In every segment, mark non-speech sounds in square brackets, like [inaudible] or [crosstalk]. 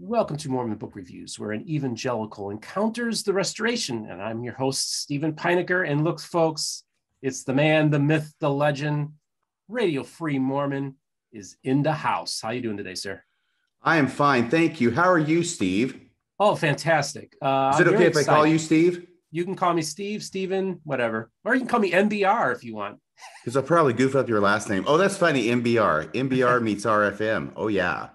Welcome to Mormon Book Reviews, where an evangelical encounters the restoration. And I'm your host, Steven Pynakker. And look, folks, it's the man, the myth, the legend, Radio Free Mormon is in the house. How you doing today, sir? I am fine, thank you. How are you, Steve? Oh, fantastic! Uh, is it okay if excited. I call you Steve? You can call me Steve, Steven, whatever, or you can call me MBR if you want. Because I'll probably goof up your last name. Oh, that's funny. MBR. MBR [laughs] meets RFM. Oh yeah.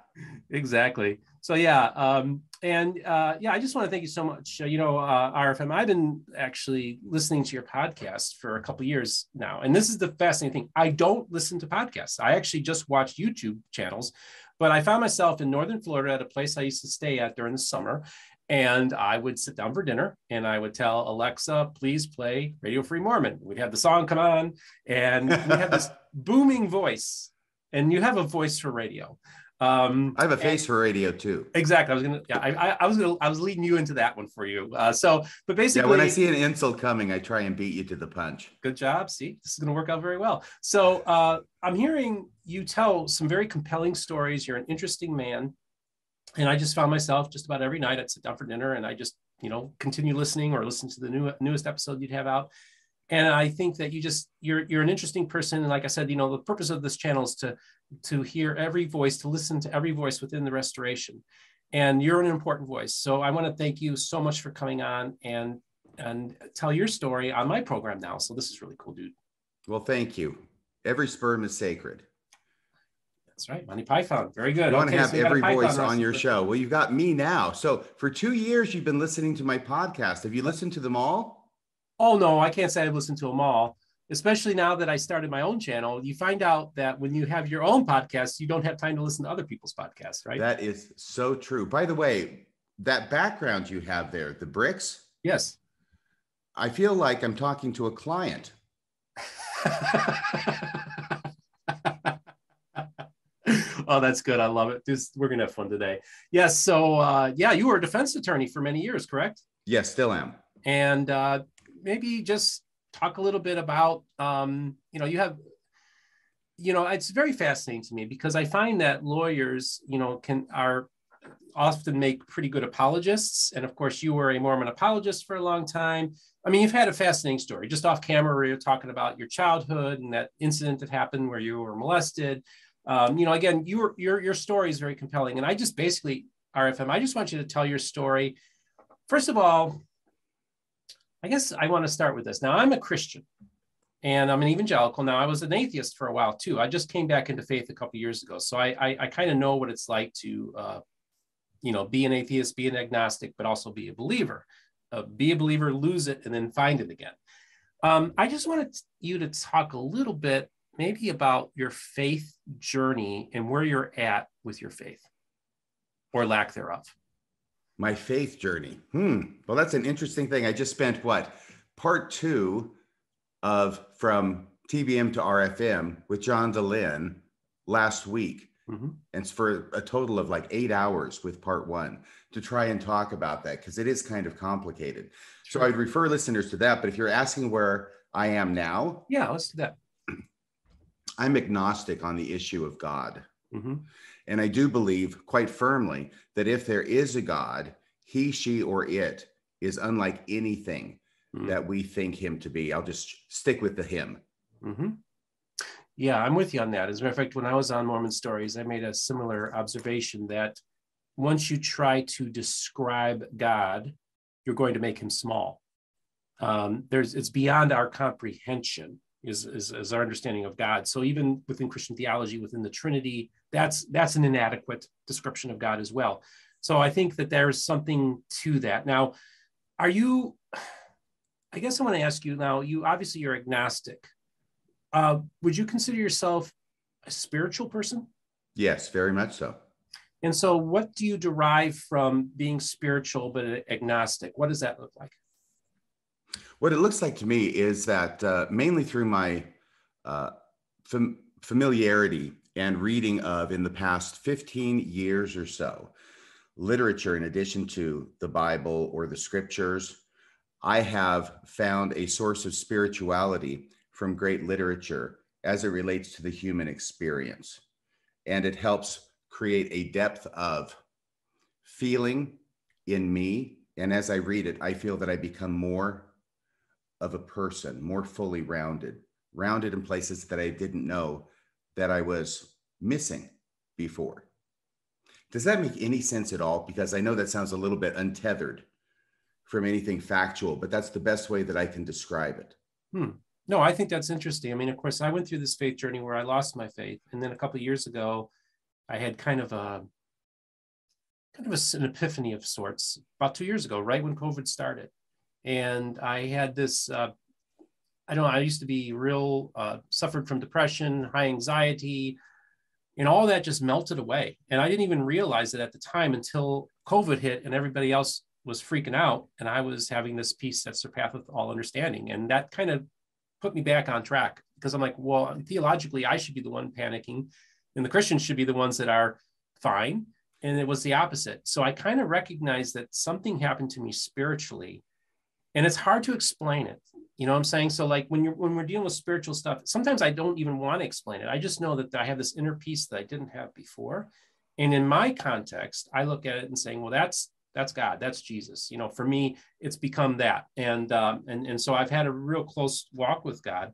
Exactly so yeah um, and uh, yeah i just want to thank you so much uh, you know uh, rfm i've been actually listening to your podcast for a couple years now and this is the fascinating thing i don't listen to podcasts i actually just watch youtube channels but i found myself in northern florida at a place i used to stay at during the summer and I would sit down for dinner and I would tell Alexa, please play Radio Free Mormon. We'd have the song come on and we have this [laughs] booming voice. And you have a voice for radio. Um, I have a face and, for radio too. Exactly. I was gonna. Yeah, I, I was gonna. I was leading you into that one for you. Uh, so, but basically, yeah, when I see an insult coming, I try and beat you to the punch. Good job. See, this is gonna work out very well. So, uh, I'm hearing you tell some very compelling stories. You're an interesting man, and I just found myself just about every night I'd sit down for dinner and I just you know continue listening or listen to the new newest episode you'd have out and i think that you just you're you're an interesting person. And like i said you know the purpose of this channel is to to hear every voice to listen to every voice within the restoration. And you're an important voice. So i want to thank you so much for coming on and and tell your story on my program now. So this is really cool dude. Well thank you. Every sperm is sacred. That's right. Monty python. Very good. You want okay, to have so every voice on your show. Well you've got me now. So for two years you've been listening to my podcast. Have you listened to them all oh no, I can't say I've listened to them all. Especially now that I started my own channel, you find out that when you have your own podcast, you don't have time to listen to other people's podcasts, right? That is so true. By the way, that background you have there, the bricks. Yes. I feel like I'm talking to a client. [laughs] oh, that's good. I love it. This, we're gonna have fun today. Yes. So, uh, yeah, you were a defense attorney for many years, correct? Yes, still am. And uh, maybe just talk a little bit about, um, you know, you have, you know, it's very fascinating to me because I find that lawyers, you know, can are often make pretty good apologists. And of course, you were a Mormon apologist for a long time. I mean, you've had a fascinating story. Just off camera, where you're talking about your childhood and that incident that happened where you were molested. Um, you know, again, your your your story is very compelling. And I just basically, RFM, I just want you to tell your story. First of all, I guess I want to start with this. Now, I'm a Christian and I'm an evangelical. Now, I was an atheist for a while too. I just came back into faith a couple years ago. So I, I, I kind of know what it's like to, uh, you know, be an atheist, be an agnostic, but also be a believer. Uh, be a believer, lose it, and then find it again. Um, I just wanted you to talk a little bit maybe about your faith journey and where you're at with your faith or lack thereof. My faith journey. Hmm. Well, that's an interesting thing. I just spent what part two of from TBM to RFM with John Dehlin last week. Mm-hmm. And it's for a total of like eight hours with part one to try and talk about that because it is kind of complicated. Sure. So I'd refer listeners to that. But if you're asking where I am now, yeah, let's do that. I'm agnostic on the issue of God. Mm-hmm. And I do believe quite firmly that if there is a God, he, she, or it is unlike anything mm-hmm. that we think him to be. I'll just stick with the him. Mm-hmm. Yeah, I'm with you on that. As a matter of fact, when I was on Mormon Stories, I made a similar observation that once you try to describe God, you're going to make him small. Um, there's it's beyond our comprehension is, is, is our understanding of God. So even within Christian theology, within the Trinity, that's that's an inadequate description of God as well. So I think that there's something to that. Now, are you? I guess I want to ask you now. You obviously you're agnostic. Uh, would you consider yourself a spiritual person? Yes, very much so. And so, what do you derive from being spiritual but agnostic? What does that look like? What it looks like to me is that uh, mainly through my uh, fam- familiarity and reading of in the past 15 years or so, literature in addition to the Bible or the scriptures, I have found a source of spirituality from great literature as it relates to the human experience. And it helps create a depth of feeling in me. And as I read it, I feel that I become more of a person, more fully rounded, rounded in places that I didn't know that I was missing before. Does that make any sense at all? Because I know that sounds a little bit untethered from anything factual, but that's the best way that I can describe it. Hmm. No, I think that's interesting. I mean, of course, I went through this faith journey where I lost my faith, and then a couple years ago, I had kind of a kind of a, an epiphany of sorts about two years ago, right when COVID started, and I had this. Uh, I don't know. I used to be real uh, suffered from depression, high anxiety, and all that just melted away. And I didn't even realize it at the time until COVID hit and everybody else was freaking out. And I was having this peace that surpasseth all understanding. And that kind of put me back on track because I'm like, well, theologically, I should be the one panicking, and the Christians should be the ones that are fine. And it was the opposite. So I kind of recognized that something happened to me spiritually. And it's hard to explain it. You know what I'm saying? So like when you're when we're dealing with spiritual stuff, sometimes I don't even want to explain it. I just know that I have this inner peace that I didn't have before. And in my context, I look at it and saying, well, that's that's God, that's Jesus. You know, for me, it's become that. And um, and and so I've had a real close walk with God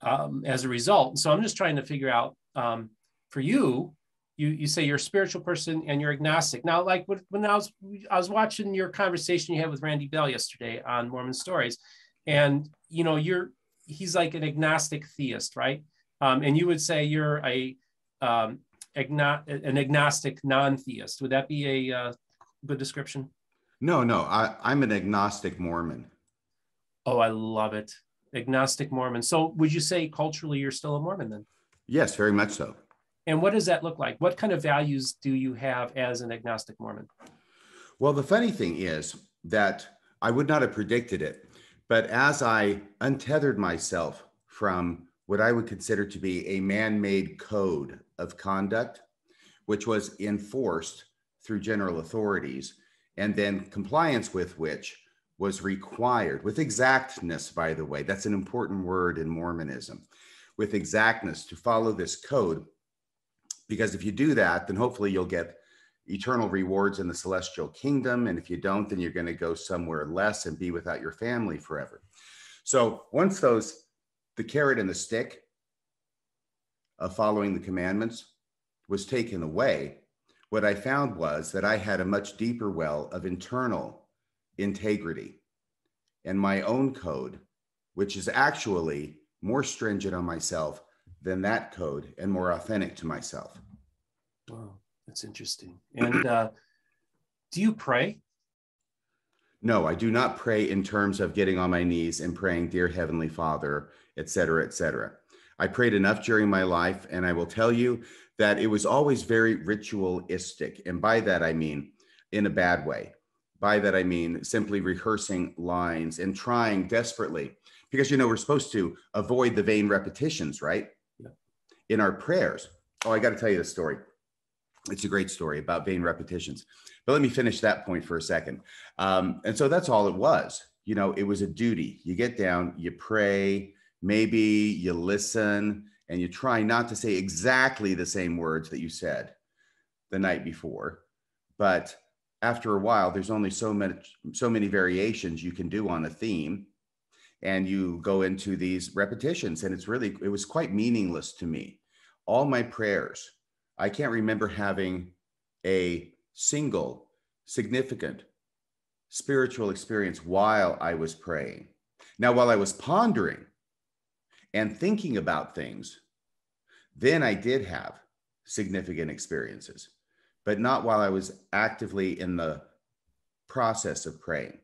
um, as a result. So I'm just trying to figure out um, for you, you you say you're a spiritual person and you're agnostic. Now, like when I was I was watching your conversation you had with Randy Bell yesterday on Mormon Stories, and you know you're he's like an agnostic theist right? Um, and you would say you're a um, agno- an agnostic non-theist. Would that be a uh, good description? No no I, i'm an agnostic mormon. Oh i love it. Agnostic mormon. So would you say culturally you're still a mormon then? Yes very much so and what does that look like what kind of values do you have as an agnostic mormon well the funny thing is that i would not have predicted it but as I untethered myself from what I would consider to be a man made code of conduct, which was enforced through general authorities, and then compliance with which was required with exactness, by the way. That's an important word in Mormonism with exactness to follow this code. Because if you do that, then hopefully you'll get eternal rewards in the celestial kingdom. And if you don't, then you're going to go somewhere less and be without your family forever. So once those, the carrot and the stick of following the commandments was taken away, what I found was that I had a much deeper well of internal integrity and my own code, which is actually more stringent on myself than that code and more authentic to myself. Wow. That's interesting. And uh, do you pray? No, I do not pray in terms of getting on my knees and praying, Dear Heavenly Father, et cetera, et cetera. I prayed enough during my life, and I will tell you that it was always very ritualistic. And by that, I mean in a bad way. By that, I mean simply rehearsing lines and trying desperately, because, you know, we're supposed to avoid the vain repetitions, right? In our prayers. Oh, I got to tell you the story it's a great story about vain repetitions. But let me finish that point for a second. Um, and so that's all it was. You know, it was a duty. You get down, you pray, maybe you listen, and you try not to say exactly the same words that you said the night before. But after a while, there's only so many so many variations you can do on a theme, and you go into these repetitions, and it's really it was quite meaningless to me. All my prayers I can't remember having a single significant spiritual experience while I was praying. Now, while I was pondering and thinking about things, then I did have significant experiences, but not while I was actively in the process of praying.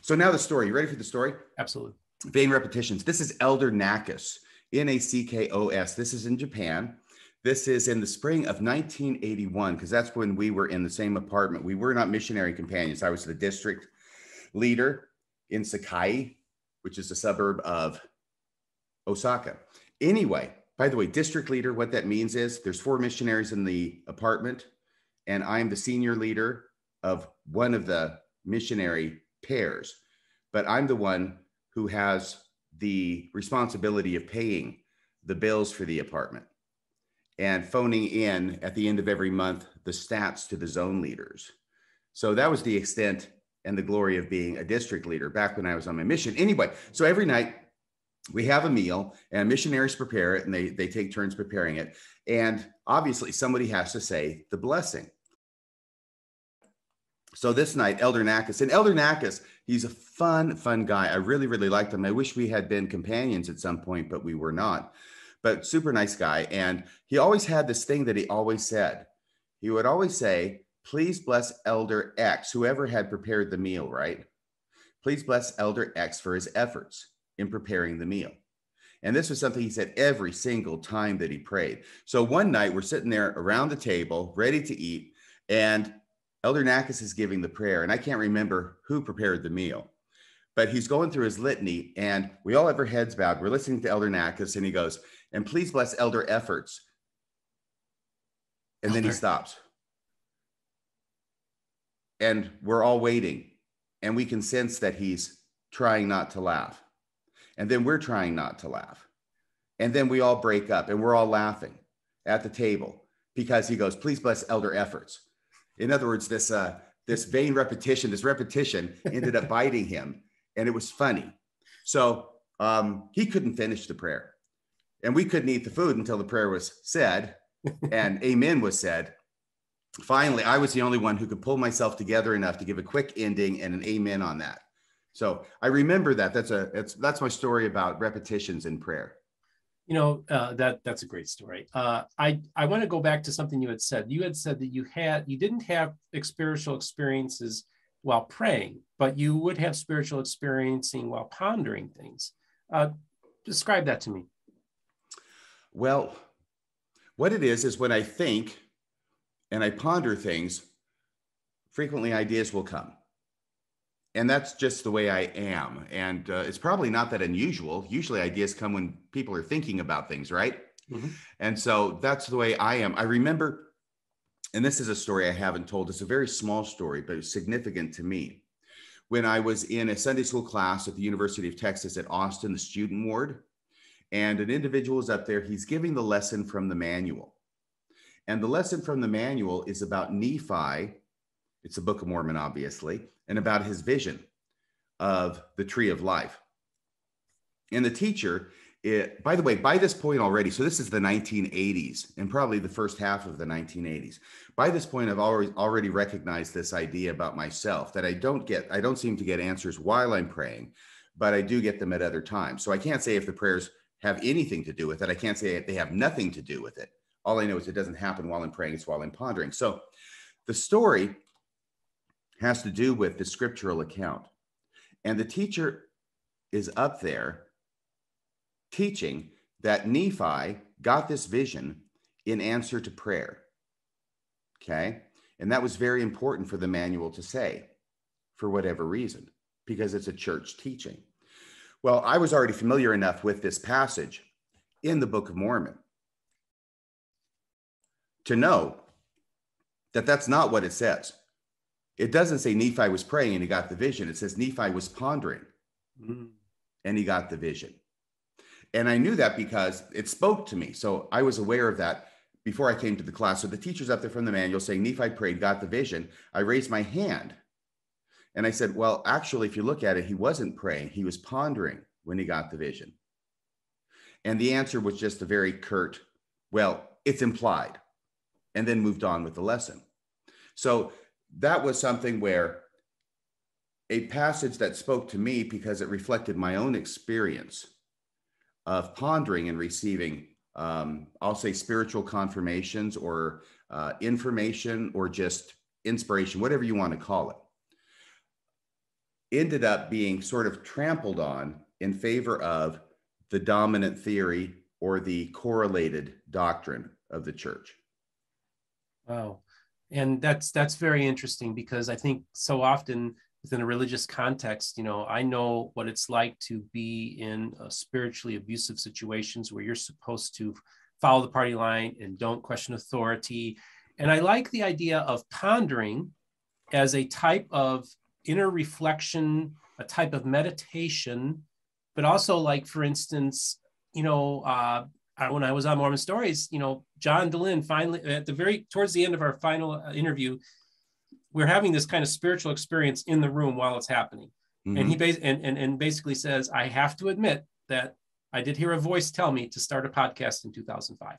So now the story. You ready for the story? Absolutely. Vain repetitions. This is Elder Nackos, N A C K O S. This is in Japan. This is in the spring of 1981, because that's when we were in the same apartment. We were not missionary companions. I was the district leader in Sakai, which is a suburb of Osaka. Anyway, by the way, district leader, what that means is there's four missionaries in the apartment, and I'm the senior leader of one of the missionary pairs, but I'm the one who has the responsibility of paying the bills for the apartment and phoning in at the end of every month the stats to the zone leaders. So that was the extent and the glory of being a district leader back when I was on my mission. Anyway, so every night we have a meal and missionaries prepare it and they, they take turns preparing it. And obviously somebody has to say the blessing. So this night, Elder Nackos, and Elder Nackos, he's a fun, fun guy. I really, really liked him. I wish we had been companions at some point, but we were not. But super nice guy. And he always had this thing that he always said. He would always say, Please bless Elder X, whoever had prepared the meal, right? Please bless Elder X for his efforts in preparing the meal. And this was something he said every single time that he prayed. So one night we're sitting there around the table, ready to eat, and Elder Nackos is giving the prayer, and I can't remember who prepared the meal, but he's going through his litany, and we all have our heads bowed. We're listening to Elder Nackos, and he goes, "And please bless Elder efforts." And Elder. then he stops, and we're all waiting, and we can sense that he's trying not to laugh, and then we're trying not to laugh, and then we all break up, and we're all laughing at the table because he goes, "Please bless Elder efforts." In other words, this uh, this vain repetition, this repetition ended up biting him, and it was funny. So um, he couldn't finish the prayer, and we couldn't eat the food until the prayer was said and [laughs] Amen was said. Finally, I was the only one who could pull myself together enough to give a quick ending and an Amen on that. So I remember that. That's a that's that's my story about repetitions in prayer you know uh, that that's a great story. Uh, i i want to go back to something you had said. You had said that you had you didn't have spiritual experiences while praying but you would have spiritual experiencing while pondering things. Uh, describe that to me. Well what it is is when i think and i ponder things frequently ideas will come and that's just the way I am. And uh, it's probably not that unusual. Usually, ideas come when people are thinking about things, right? Mm-hmm. And so that's the way I am. I remember, and this is a story I haven't told. It's a very small story, but it's significant to me. When I was in a Sunday school class at the University of Texas at Austin, the student ward, and an individual is up there, he's giving the lesson from the manual. And the lesson from the manual is about Nephi. It's the Book of Mormon, obviously and about his vision of the tree of life. And the teacher, it, by the way, by this point already, so this is the 1980s and probably the first half of the 1980s. By this point, I've already already recognized this idea about myself that I don't get, I don't seem to get answers while I'm praying, but I do get them at other times. So I can't say if the prayers have anything to do with it. I can't say they have nothing to do with it. All I know is it doesn't happen while I'm praying, it's while I'm pondering. So the story has to do with the scriptural account. And the teacher is up there teaching that Nephi got this vision in answer to prayer. Okay. And that was very important for the manual to say for whatever reason, because it's a church teaching. Well, I was already familiar enough with this passage in the Book of Mormon to know that that's not what it says. It doesn't say Nephi was praying and he got the vision. It says Nephi was pondering mm. and he got the vision. And I knew that because it spoke to me. So I was aware of that before I came to the class. So the teacher's up there from the manual saying Nephi prayed, got the vision. I raised my hand and I said, Well, actually, if you look at it, he wasn't praying, he was pondering when he got the vision. And the answer was just a very curt, Well, it's implied, and then moved on with the lesson. So that was something where a passage that spoke to me because it reflected my own experience of pondering and receiving, um, I'll say spiritual confirmations or uh, information or just inspiration, whatever you want to call it, ended up being sort of trampled on in favor of the dominant theory or the correlated doctrine of the church. Wow and that's that's very interesting because i think so often within a religious context you know i know what it's like to be in spiritually abusive situations where you're supposed to follow the party line and don't question authority. And i like the idea of pondering as a type of inner reflection a type of meditation but also like for instance you know uh, when i was on mormon stories you know John Dehlin finally, at the very towards the end of our final uh, interview, we're having this kind of spiritual experience in the room while it's happening. Mm-hmm. And he bas- and, and, and basically says, I have to admit that I did hear a voice tell me to start a podcast in 2005.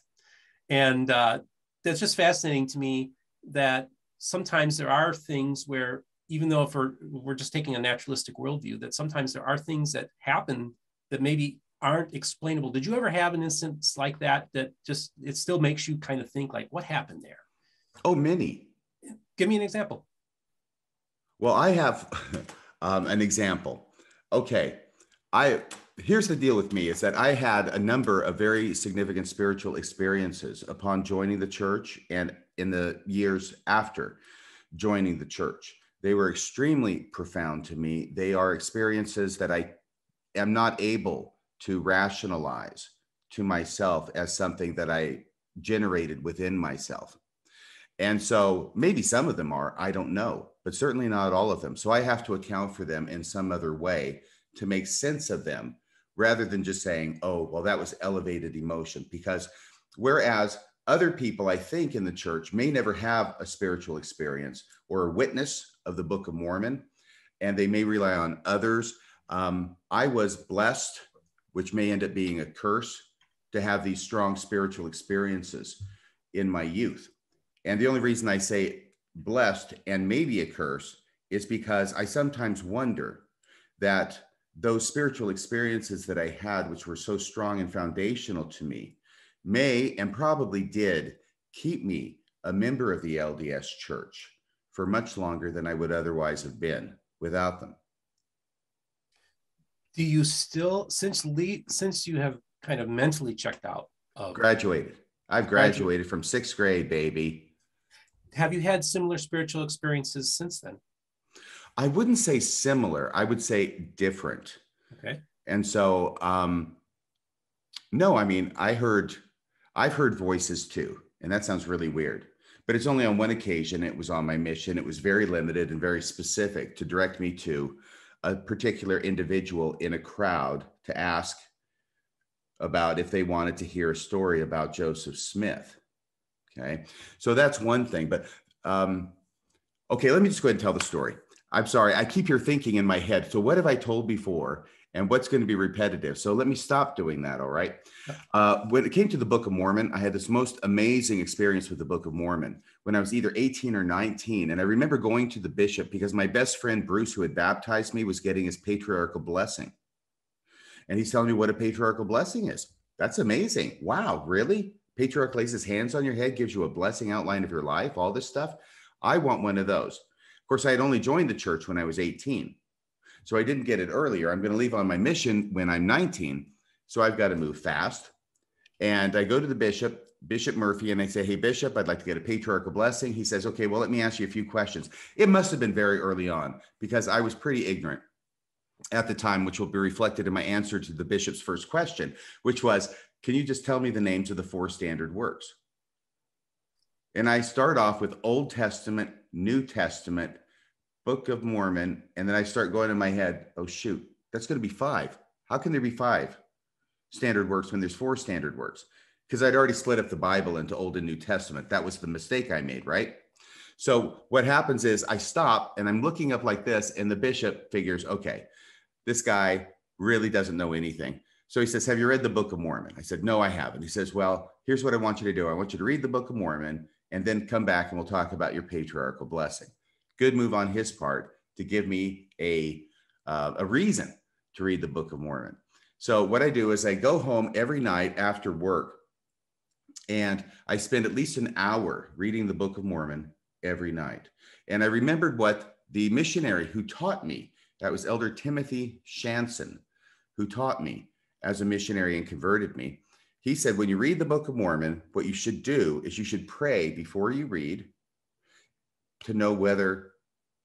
And uh, that's just fascinating to me that sometimes there are things where, even though if we're, we're just taking a naturalistic worldview, that sometimes there are things that happen that maybe aren't explainable. Did you ever have an instance like that that just it still makes you kind of think like, what happened there? Oh, many. Give me an example. Well, I have [laughs] um, an example. Okay, I here's the deal with me is that I had a number of very significant spiritual experiences upon joining the church and in the years after joining the church. They were extremely profound to me. They are experiences that I am not able to rationalize to myself as something that I generated within myself. And so maybe some of them are, I don't know, but certainly not all of them. So I have to account for them in some other way to make sense of them rather than just saying, oh, well, that was elevated emotion. Because whereas other people, I think, in the church may never have a spiritual experience or a witness of the Book of Mormon, and they may rely on others. Um, I was blessed, which may end up being a curse, to have these strong spiritual experiences in my youth. And the only reason I say blessed and maybe a curse is because I sometimes wonder that those spiritual experiences that I had, which were so strong and foundational to me, may and probably did keep me a member of the LDS church for much longer than I would otherwise have been without them. Do you still, since Lee, since you have kind of mentally checked out of graduated, I've graduated from sixth grade, baby have you had similar spiritual experiences since then? I wouldn't say similar. I would say different. Okay. And so, um, no, I mean, I heard, I've heard voices too, and that sounds really weird. But it's only on one occasion. It was on my mission. It was very limited and very specific to direct me to a particular individual in a crowd to ask about if they wanted to hear a story about Joseph Smith. Okay. So that's one thing. But um, okay, let me just go ahead and tell the story. I'm sorry, I keep your thinking in my head. So, what have I told before? And what's going to be repetitive? So, let me stop doing that. All right. Uh, when it came to the Book of Mormon, I had this most amazing experience with the Book of Mormon when I was either 18 or 19. And I remember going to the bishop because my best friend, Bruce, who had baptized me, was getting his patriarchal blessing. And he's telling me what a patriarchal blessing is. That's amazing. Wow, really? Patriarch lays his hands on your head, gives you a blessing outline of your life, all this stuff. I want one of those. Of course, I had only joined the church when I was 18. So I didn't get it earlier. I'm going to leave on my mission when I'm 19. So I've got to move fast. And I go to the bishop, Bishop Murphy, and I say, Hey, Bishop, I'd like to get a patriarchal blessing. He says, Okay, well, let me ask you a few questions. It must have been very early on because I was pretty ignorant at the time, which will be reflected in my answer to the bishop's first question, which was, can you just tell me the names of the four standard works? And I start off with Old Testament, New Testament, Book of Mormon, and then I start going in my head, oh, shoot, that's going to be five. How can there be five standard works when there's four standard works? Because I'd already split up the Bible into Old and New Testament. That was the mistake I made, right? So what happens is I stop and I'm looking up like this, and the bishop figures, okay, this guy really doesn't know anything. So he says, Have you read the Book of Mormon? I said, No, I haven't. He says, Well, here's what I want you to do I want you to read the Book of Mormon and then come back and we'll talk about your patriarchal blessing. Good move on his part to give me a, uh, a reason to read the Book of Mormon. So what I do is I go home every night after work and I spend at least an hour reading the Book of Mormon every night. And I remembered what the missionary who taught me, that was Elder Timothy Shanson, who taught me as a missionary and converted me. He said, when you read the Book of Mormon, what you should do is you should pray before you read to know whether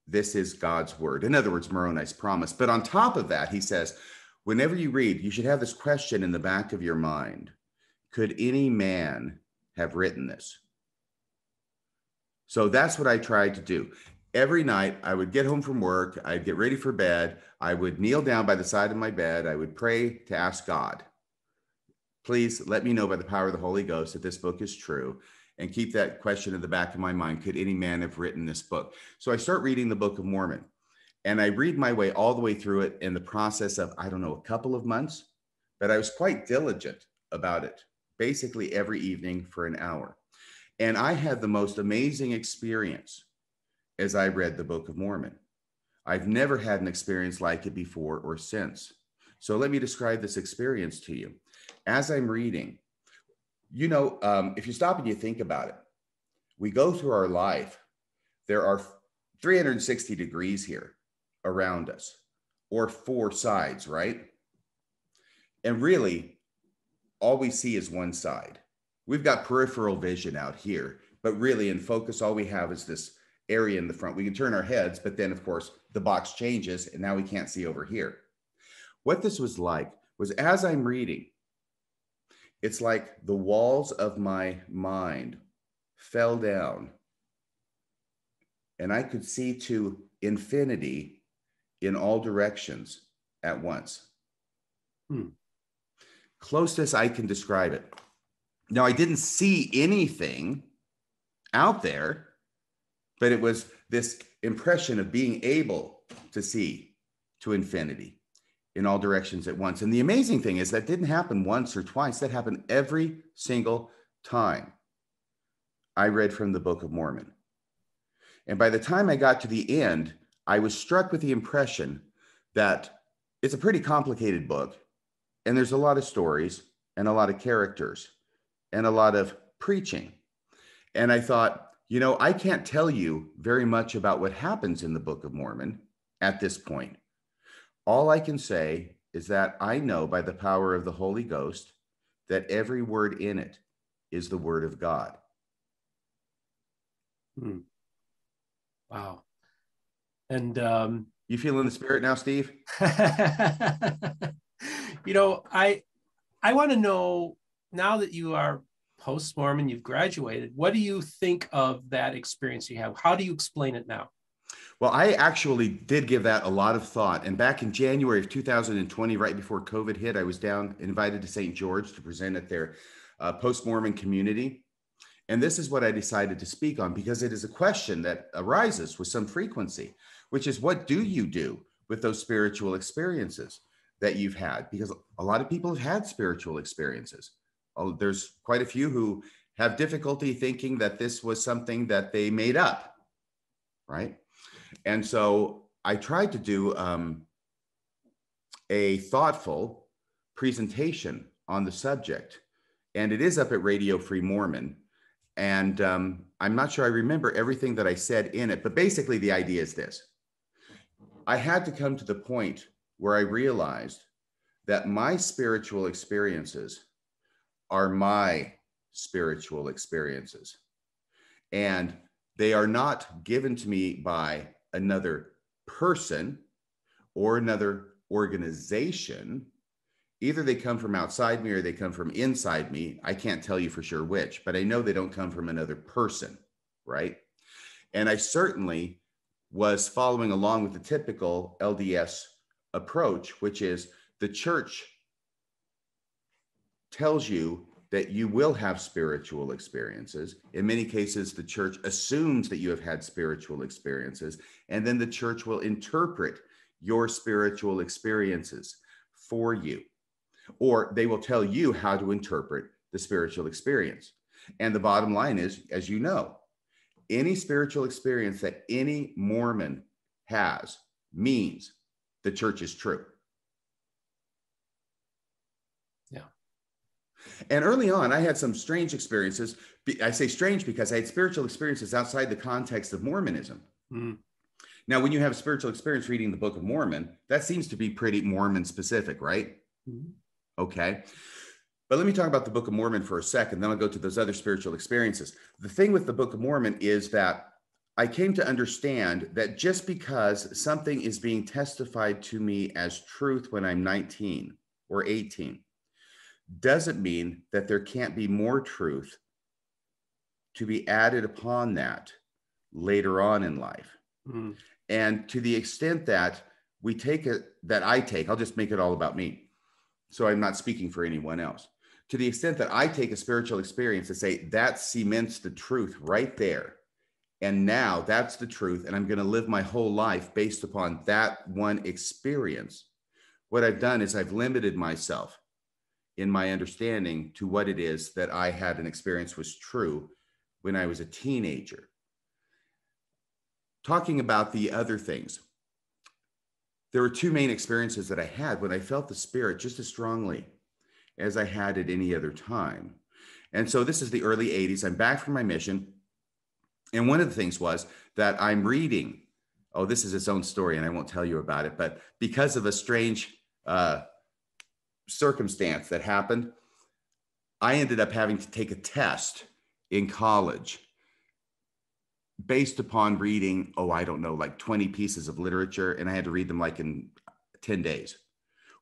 this is God's word. In other words, Moroni's promise. But on top of that, he says, whenever you read, you should have this question in the back of your mind Could any man have written this? So that's what I tried to do every night I would get home from work, I'd get ready for bed, I would kneel down by the side of my bed, I would pray to ask God, please let me know by the power of the Holy Ghost that this book is true and keep that question in the back of my mind could any man have written this book? So i start reading the book of mormon and i read my way all the way through it in the process of i don't know a couple of months but i was quite diligent about it basically every evening for an hour. And i had the most amazing experience as i read the book of mormon. I've never had an experience like it before or since. So let me describe this experience to you. As i'm reading you know, um, if you stop and you think about it, we go through our life, there are 360 degrees here around us, or four sides, right? And really, all we see is one side. We've got peripheral vision out here, but really, in focus, all we have is this area in the front. We can turn our heads, but then, of course, the box changes, and now we can't see over here. What this was like was as I'm reading, it's like the walls of my mind fell down and I could see to infinity in all directions at once. Hmm. Closest I can describe it. Now, I didn't see anything out there, but it was this impression of being able to see to infinity in all directions at once. And the amazing thing is that didn't happen once or twice, that happened every single time I read from the Book of Mormon. And by the time I got to the end, I was struck with the impression that it's a pretty complicated book, and there's a lot of stories and a lot of characters and a lot of preaching. And I thought, you know, I can't tell you very much about what happens in the Book of Mormon at this point. All I can say is that I know by the power of the Holy Ghost that every word in it is the word of God. Hmm. Wow. And um, you feel in the spirit now, Steve? [laughs] you know, I I want to know now that you are post Mormon, you've graduated. What do you think of that experience you have? How do you explain it now? Well, I actually did give that a lot of thought. And back in January of 2020, right before COVID hit, I was down invited to St. George to present at their uh, post Mormon community. And this is what I decided to speak on because it is a question that arises with some frequency, which is what do you do with those spiritual experiences that you've had? Because a lot of people have had spiritual experiences. Oh, there's quite a few who have difficulty thinking that this was something that they made up, right? And so I tried to do um, a thoughtful presentation on the subject. And it is up at Radio Free Mormon. And um, I'm not sure I remember everything that I said in it, but basically the idea is this I had to come to the point where I realized that my spiritual experiences are my spiritual experiences. And they are not given to me by another person or another organization. Either they come from outside me or they come from inside me. I can't tell you for sure which, but I know they don't come from another person, right? And I certainly was following along with the typical LDS approach, which is the church tells you that you will have spiritual experiences. In many cases, the church assumes that you have had spiritual experiences, and then the church will interpret your spiritual experiences for you, or they will tell you how to interpret the spiritual experience. And the bottom line is, as you know, any spiritual experience that any Mormon has means the church is true. And early on, I had some strange experiences. I say strange because I had spiritual experiences outside the context of Mormonism. Mm. Now, when you have a spiritual experience reading the Book of Mormon, that seems to be pretty Mormon specific, right? Mm-hmm. Okay. But let me talk about the Book of Mormon for a second, then I'll go to those other spiritual experiences. The thing with the Book of Mormon is that I came to understand that just because something is being testified to me as truth when I'm 19 or 18, doesn't mean that there can't be more truth to be added upon that later on in life. Mm. And to the extent that we take it, that I take, I'll just make it all about me. So I'm not speaking for anyone else. to the extent that I take a spiritual experience and say that cements the truth right there. And now that's the truth. And I'm going to live my whole life based upon that one experience. What I've done is I've limited myself in my understanding to what it is that I had an experience was true when I was a teenager. Talking about the other things, there were two main experiences that I had when I felt the spirit just as strongly as I had at any other time. And so this is the early 80s. I'm back from my mission. And one of the things was that I'm reading. Oh, this is its own story, and I won't tell you about it. But because of a strange uh, circumstance that happened, I ended up having to take a test in college based upon reading, oh, I don't know, like 20 pieces of literature, and I had to read them like in 10 days,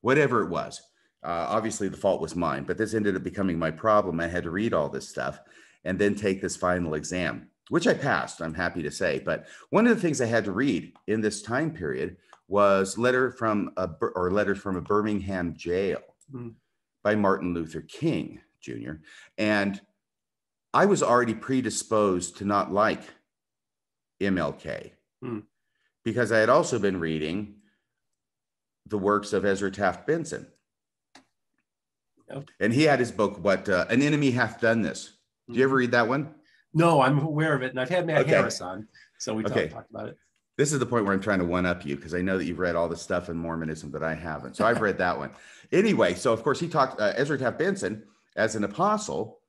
whatever it was. Uh, obviously, the fault was mine, but this ended up becoming my problem. I had to read all this stuff and then take this final exam, which I passed, I'm happy to say. But one of the things I had to read in this time period was letter from a or letters from a Birmingham jail mm. by Martin Luther King Jr. And I was already predisposed to not like MLK mm. because I had also been reading the works of Ezra Taft Benson. And he had his book, What uh, An Enemy Hath Done This. Do you ever read that one? No, I'm aware of it. And I've had Matt okay. Harris on. So we okay. talked, talked about it. This is the point where I'm trying to one up you because I know that you've read all the stuff in Mormonism that I haven't. So I've read that one. Anyway, so of course he talked, uh, Ezra Taft Benson as an apostle,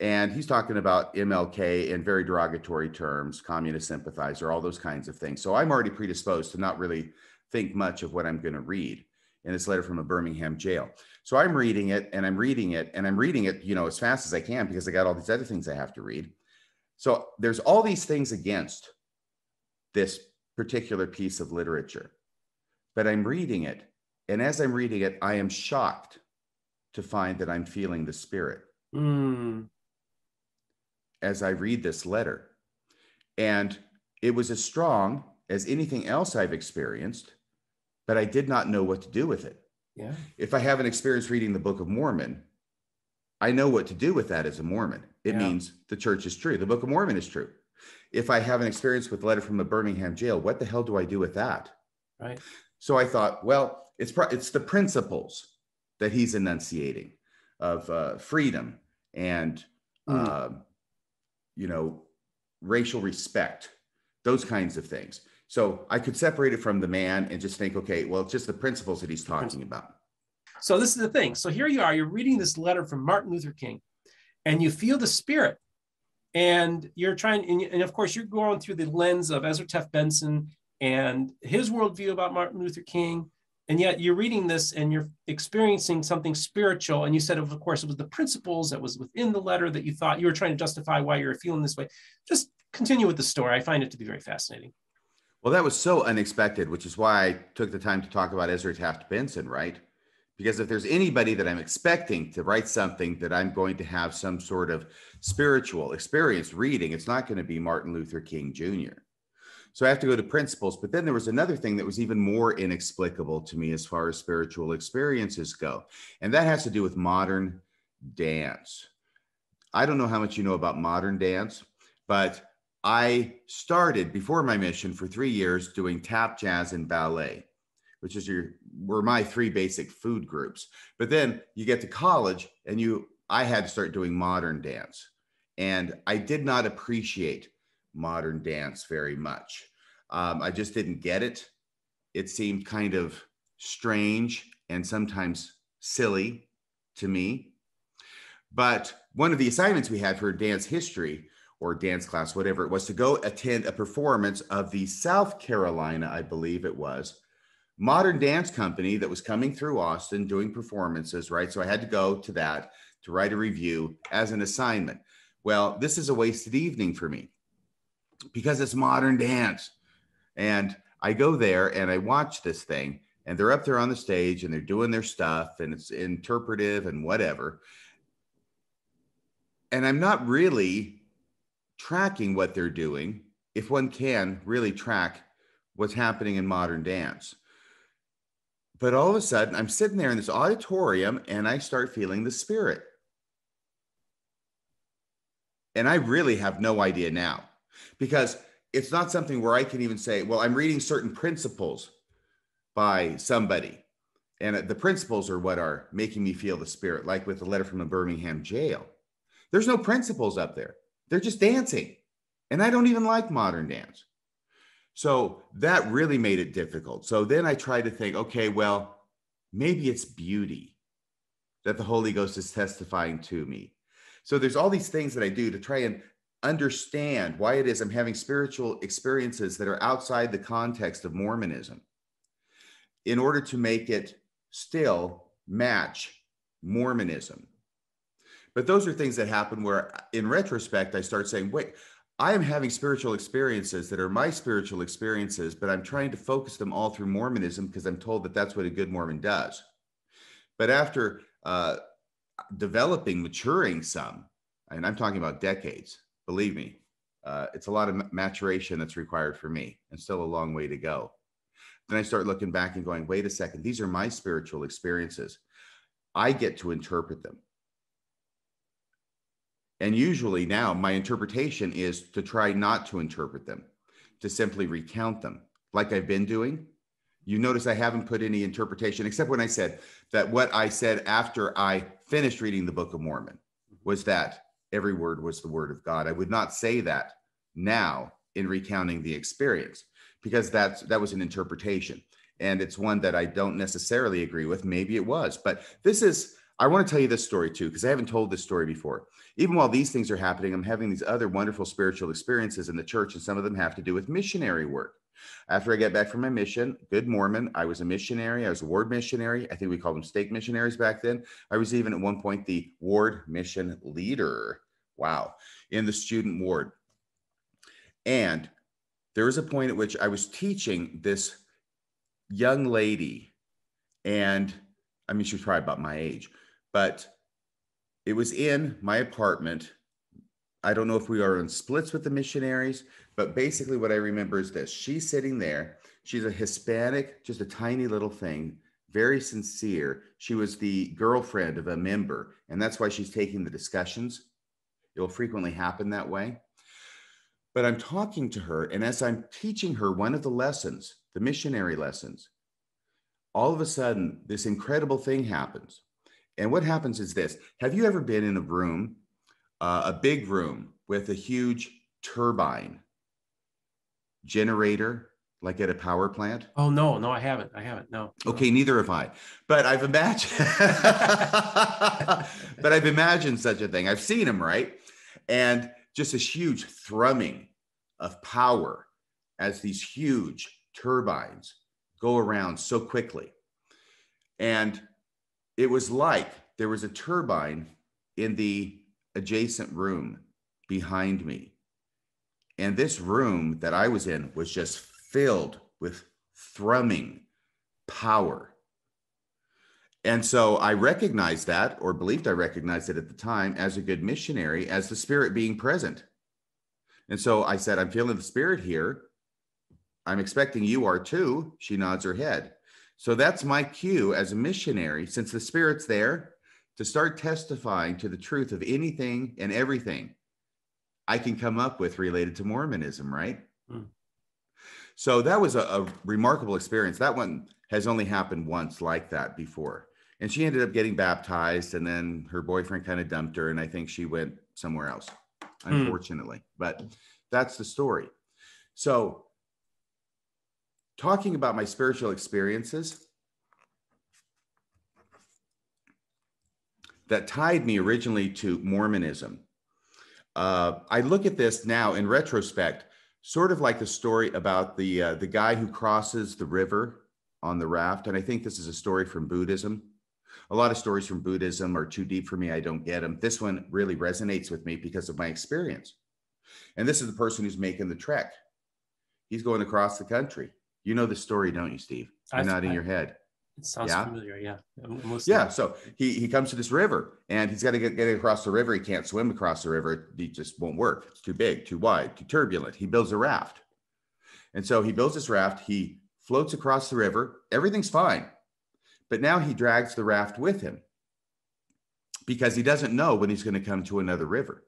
and he's talking about MLK in very derogatory terms, communist sympathizer, all those kinds of things. So I'm already predisposed to not really think much of what I'm going to read in this letter from a Birmingham jail. So I'm reading it and I'm reading it and I'm reading it, you know, as fast as I can because I got all these other things I have to read. So there's all these things against this particular piece of literature, but I'm reading it. And as I'm reading it, I am shocked to find that I'm feeling the spirit mm. as I read this letter. And it was as strong as anything else I've experienced but I did not know what to do with it. Yeah. If I have an experience reading the Book of Mormon, I know what to do with that as a Mormon. It yeah. means the church is true. The Book of Mormon is true. If I have an experience with a letter from the Birmingham jail, what the hell do I do with that? Right. So I thought, well, it's pro- it's the principles that he's enunciating of uh, freedom and mm. uh, you know racial respect, those kinds of things. So I could separate it from the man and just think, okay, well, it's just the principles that he's talking about. So this is the thing. So here you are, you're reading this letter from Martin Luther King, and you feel the spirit. And you're trying, and, and of course, you're going through the lens of Ezra Taft Benson and his worldview about Martin Luther King. And yet you're reading this and you're experiencing something spiritual. And you said, of course, it was the principles that was within the letter that you thought you were trying to justify why you're feeling this way. Just continue with the story. I find it to be very fascinating. Well, that was so unexpected, which is why I took the time to talk about Ezra Taft Benson, right? Because if there's anybody that I'm expecting to write something that I'm going to have some sort of spiritual experience reading, it's not going to be Martin Luther King Jr. So I have to go to principles. But then there was another thing that was even more inexplicable to me as far as spiritual experiences go. And that has to do with modern dance. I don't know how much you know about modern dance, but I started before my mission for three years doing tap, jazz, and ballet, which is your were my three basic food groups. But then you get to college and you I had to start doing modern dance. And I did not appreciate modern dance very much. Um, I just didn't get it. It seemed kind of strange and sometimes silly to me. But one of the assignments we had for dance history or dance class, whatever it was, to go attend a performance of the South Carolina, I believe it was, modern dance company that was coming through Austin doing performances, right? So I had to go to that to write a review as an assignment. Well, this is a wasted evening for me because it's modern dance. And I go there and I watch this thing, and they're up there on the stage and they're doing their stuff, and it's interpretive and whatever. And I'm not really tracking what they're doing, if one can really track what's happening in modern dance. But all of a sudden, I'm sitting there in this auditorium and I start feeling the spirit. And I really have no idea now because it's not something where I can even say, well, I'm reading certain principles by somebody. And the principles are what are making me feel the spirit, like with the letter from the Birmingham jail. There's no principles up there. They're just dancing. And I don't even like modern dance. So that really made it difficult. So then I tried to think, okay, well, maybe it's beauty that the Holy Ghost is testifying to me. So there's all these things that I do to try and understand why it is I'm having spiritual experiences that are outside the context of Mormonism in order to make it still match Mormonism. But those are things that happen where, in retrospect, I start saying, wait, I am having spiritual experiences that are my spiritual experiences, but I'm trying to focus them all through Mormonism because I'm told that that's what a good Mormon does. But after uh, developing, maturing some, and I'm talking about decades, believe me, uh, it's a lot of maturation that's required for me and still a long way to go. Then I start looking back and going, wait a second, these are my spiritual experiences. I get to interpret them. And usually now my interpretation is to try not to interpret them, to simply recount them like I've been doing. You notice I haven't put any interpretation except when I said that what I said after I finished reading the Book of Mormon was that every word was the word of God. I would not say that now in recounting the experience because that's that was an interpretation and it's one that I don't necessarily agree with. Maybe it was, but this is I want to tell you this story too because I haven't told this story before. Even while these things are happening, I'm having these other wonderful spiritual experiences in the church and some of them have to do with missionary work. After I get back from my mission, good Mormon, I was a missionary. I was a ward missionary. I think we called them stake missionaries back then. I was even at one point the ward mission leader. Wow. In the student ward. And there was a point at which I was teaching this young lady, and I mean, she was probably about my age, but it was in my apartment. I don't know if we are in splits with the missionaries, but basically, what I remember is this she's sitting there. She's a Hispanic, just a tiny little thing, very sincere. She was the girlfriend of a member, and that's why she's taking the discussions. It'll frequently happen that way. But I'm talking to her, and as I'm teaching her one of the lessons, the missionary lessons, all of a sudden, this incredible thing happens. And what happens is this Have you ever been in a room, uh, a big room with a huge turbine generator, like at a power plant? Oh, no, no, I haven't. I haven't. No. Okay, neither have I. But I've imagined, [laughs] but I've imagined such a thing. I've seen them, right? And just this huge thrumming of power as these huge turbines go around so quickly. And it was like there was a turbine in the adjacent room behind me. And this room that I was in was just filled with thrumming power. And so I recognized that, or believed I recognized it at the time as a good missionary, as the spirit being present. And so I said, I'm feeling the spirit here. I'm expecting you are too. She nods her head. So that's my cue as a missionary, since the spirit's there, to start testifying to the truth of anything and everything I can come up with related to Mormonism, right? Hmm. So that was a, a remarkable experience. That one has only happened once like that before and she ended up getting baptized and then her boyfriend kind of dumped her and i think she went somewhere else hmm. unfortunately mm. but that's the story so talking about my spiritual experiences that tied me originally to mormonism uh, i look at this now in retrospect sort of like the story about the uh, the guy who crosses the river on the raft and i think this is a story from buddhism a lot of stories from Buddhism are too deep for me. I don't get them. This one really resonates with me because of my experience. And this is the person who's making the trek. He's going across the country. You know the story, don't you, Steve? You're nodding your head. It sounds yeah? familiar. Yeah. yeah. So he, he comes to this river and he's got to get, get across the river. He can't swim across the river. He just won't work. It's too big, too wide, too turbulent. He builds a raft. And so he builds this raft. He floats across the river. Everything's fine. But now he drags the raft with him because he doesn't know when he's going to come to another river.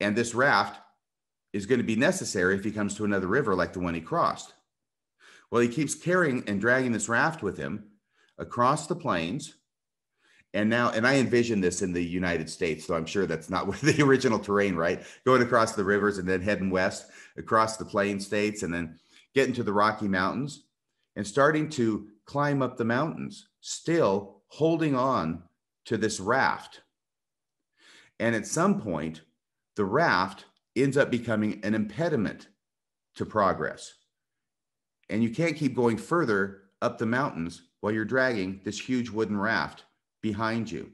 And this raft is going to be necessary if he comes to another river like the one he crossed. Well, he keeps carrying and dragging this raft with him across the plains. And now, and I envision this in the United States, so I'm sure that's not [laughs] the original terrain, right? Going across the rivers and then heading west across the plain states and then getting to the Rocky Mountains and starting to climb up the mountains, still holding on to this raft. And at some point, the raft ends up becoming an impediment to progress. And you can't keep going further up the mountains while you're dragging this huge wooden raft behind you.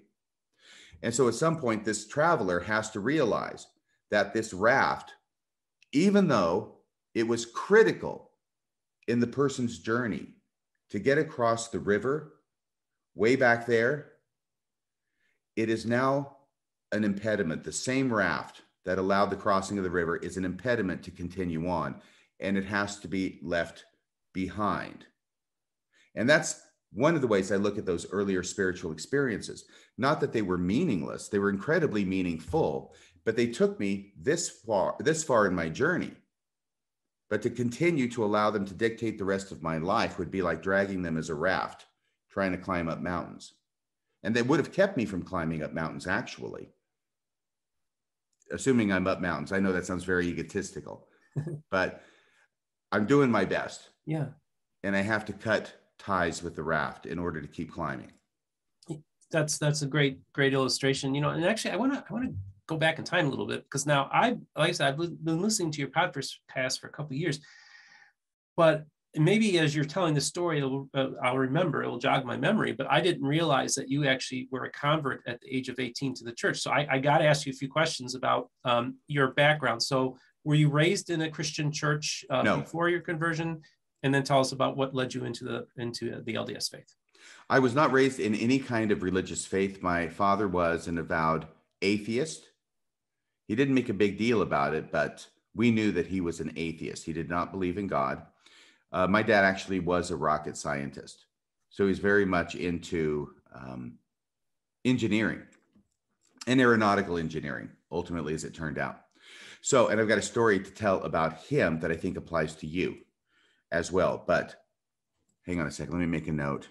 And so at some point, this traveler has to realize that this raft, even though it was critical in the person's journey to get across the river way back there, it is now an impediment. The same raft that allowed the crossing of the river is an impediment to continue on, and it has to be left behind. And that's one of the ways I look at those earlier spiritual experiences. Not that they were meaningless, they were incredibly meaningful, but they took me this far, this far in my journey. But to continue to allow them to dictate the rest of my life would be like dragging them as a raft, trying to climb up mountains. And they would have kept me from climbing up mountains, actually. Assuming I'm up mountains. I know that sounds very egotistical, [laughs] but I'm doing my best. Yeah. And I have to cut ties with the raft in order to keep climbing. That's that's a great great illustration. You know, and actually, I want to I want to go back in time a little bit because now I, like I said, I've been listening to your podcast for a couple years, but maybe as you're telling the story, uh, I'll remember, it will jog my memory, but I didn't realize that you actually were a convert at the age of 18 to the church. So I, I got to ask you a few questions about um, your background. So were you raised in a Christian church uh, no. before your conversion? And then tell us about what led you into the into the LDS faith. I was not raised in any kind of religious faith. My father was an avowed atheist. He didn't make a big deal about it, but we knew that he was an atheist. He did not believe in God. Uh, my dad actually was a rocket scientist. So he's very much into um, engineering and aeronautical engineering, ultimately, as it turned out. So, and I've got a story to tell about him that I think applies to you as well. But hang on a second, let me make a note.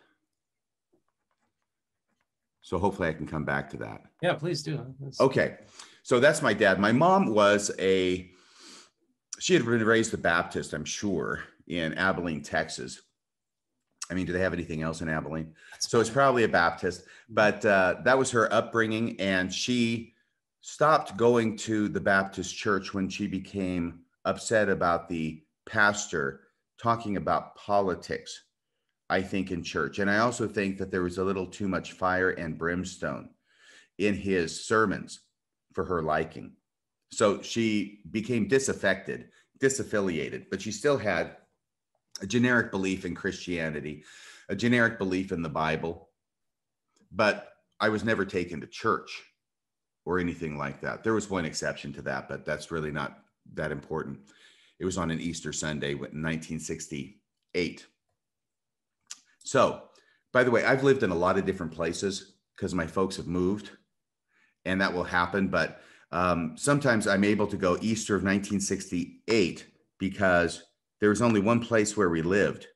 So hopefully I can come back to that. Yeah, please do. That's... Okay. So that's my dad. My mom was a, she had been raised a Baptist, I'm sure, in Abilene, Texas. I mean, do they have anything else in Abilene? That's so it's probably a Baptist, but uh, that was her upbringing. And she stopped going to the Baptist church when she became upset about the pastor talking about politics, I think, in church. And I also think that there was a little too much fire and brimstone in his sermons for her liking. So she became disaffected, disaffiliated, but she still had a generic belief in Christianity, a generic belief in the Bible. But I was never taken to church or anything like that. There was one exception to that, but that's really not that important. It was on an Easter Sunday in 1968. So, by the way, I've lived in a lot of different places because my folks have moved, and that will happen. But um, sometimes I'm able to go Easter of 1968 because there was only one place where we lived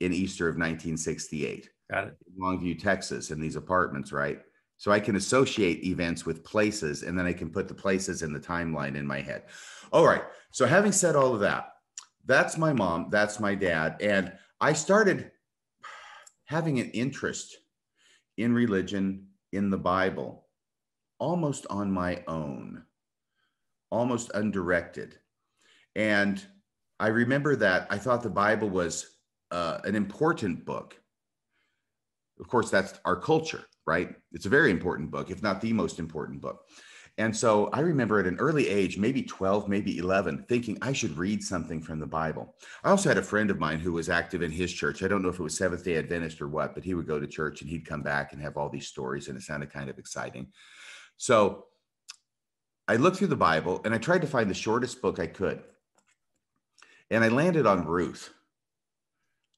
in Easter of 1968. Got it. Longview, Texas, in these apartments, right? So I can associate events with places and then I can put the places in the timeline in my head. All right. So having said all of that, that's my mom, that's my dad. And I started having an interest in religion, in the Bible, almost on my own, almost undirected. And I remember that I thought the Bible was uh, an important book. Of course, that's our culture right? It's a very important book, if not the most important book. And so I remember at an early age, maybe 12, maybe 11, thinking I should read something from the Bible. I also had a friend of mine who was active in his church. I don't know if it was Seventh day Adventist or what, but he would go to church and he'd come back and have all these stories, and it sounded kind of exciting. So I looked through the Bible and I tried to find the shortest book I could. And I landed on Ruth.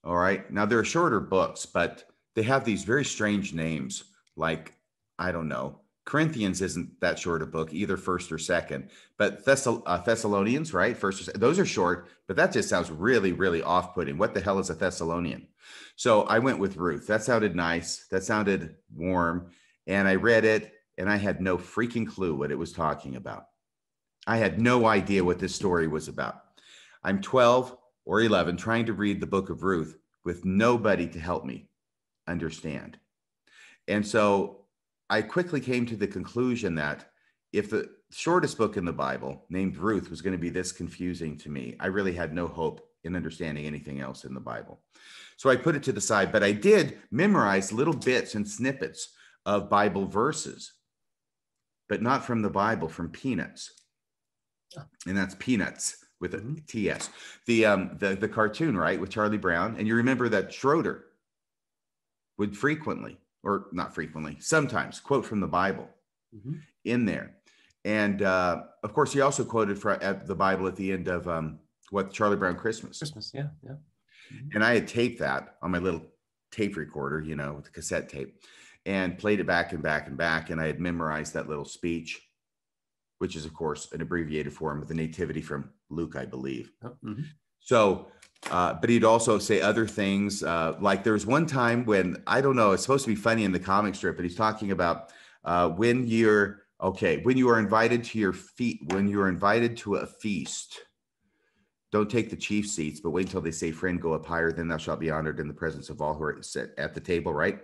All right. Now, there are shorter books, but they have these very strange names like, I don't know, Corinthians isn't that short a book, either first or second. But Thessal- uh, Thessalonians, right? First or those are short, but that just sounds really, really off putting. What the hell is a Thessalonian? So I went with Ruth. That sounded nice. That sounded warm. And I read it and I had no freaking clue what it was talking about. I had no idea what this story was about. I'm 12 or 11 trying to read the book of Ruth with nobody to help me understand. And so I quickly came to the conclusion that if the shortest book in the Bible, named Ruth, was going to be this confusing to me, I really had no hope in understanding anything else in the Bible. So I put it to the side, but I did memorize little bits and snippets of Bible verses, but not from the Bible, from Peanuts. And that's Peanuts with a Mhm. TS. The um the the cartoon, right, with Charlie Brown. And you remember that Schroeder would frequently, or not frequently, sometimes quote from the Bible Mhm. in there. And uh, of course, he also quoted for, at the Bible at the end of um, what Charlie Brown Christmas. Christmas. Yeah. Yeah. And I had taped that on my little tape recorder, you know, with the cassette tape, and played it back and back and back. And I had memorized that little speech, which is, of course, an abbreviated form of the nativity from Luke, I believe. Oh, mhm. So, uh, but he'd also say other things. Uh, like there was one time when I don't know, it's supposed to be funny in the comic strip, but he's talking about uh, when you're okay, when you are invited to your feet, when you are invited to a feast, don't take the chief seats, but wait until they say, "Friend, go up higher." Then thou shalt be honored in the presence of all who are at the table. Right.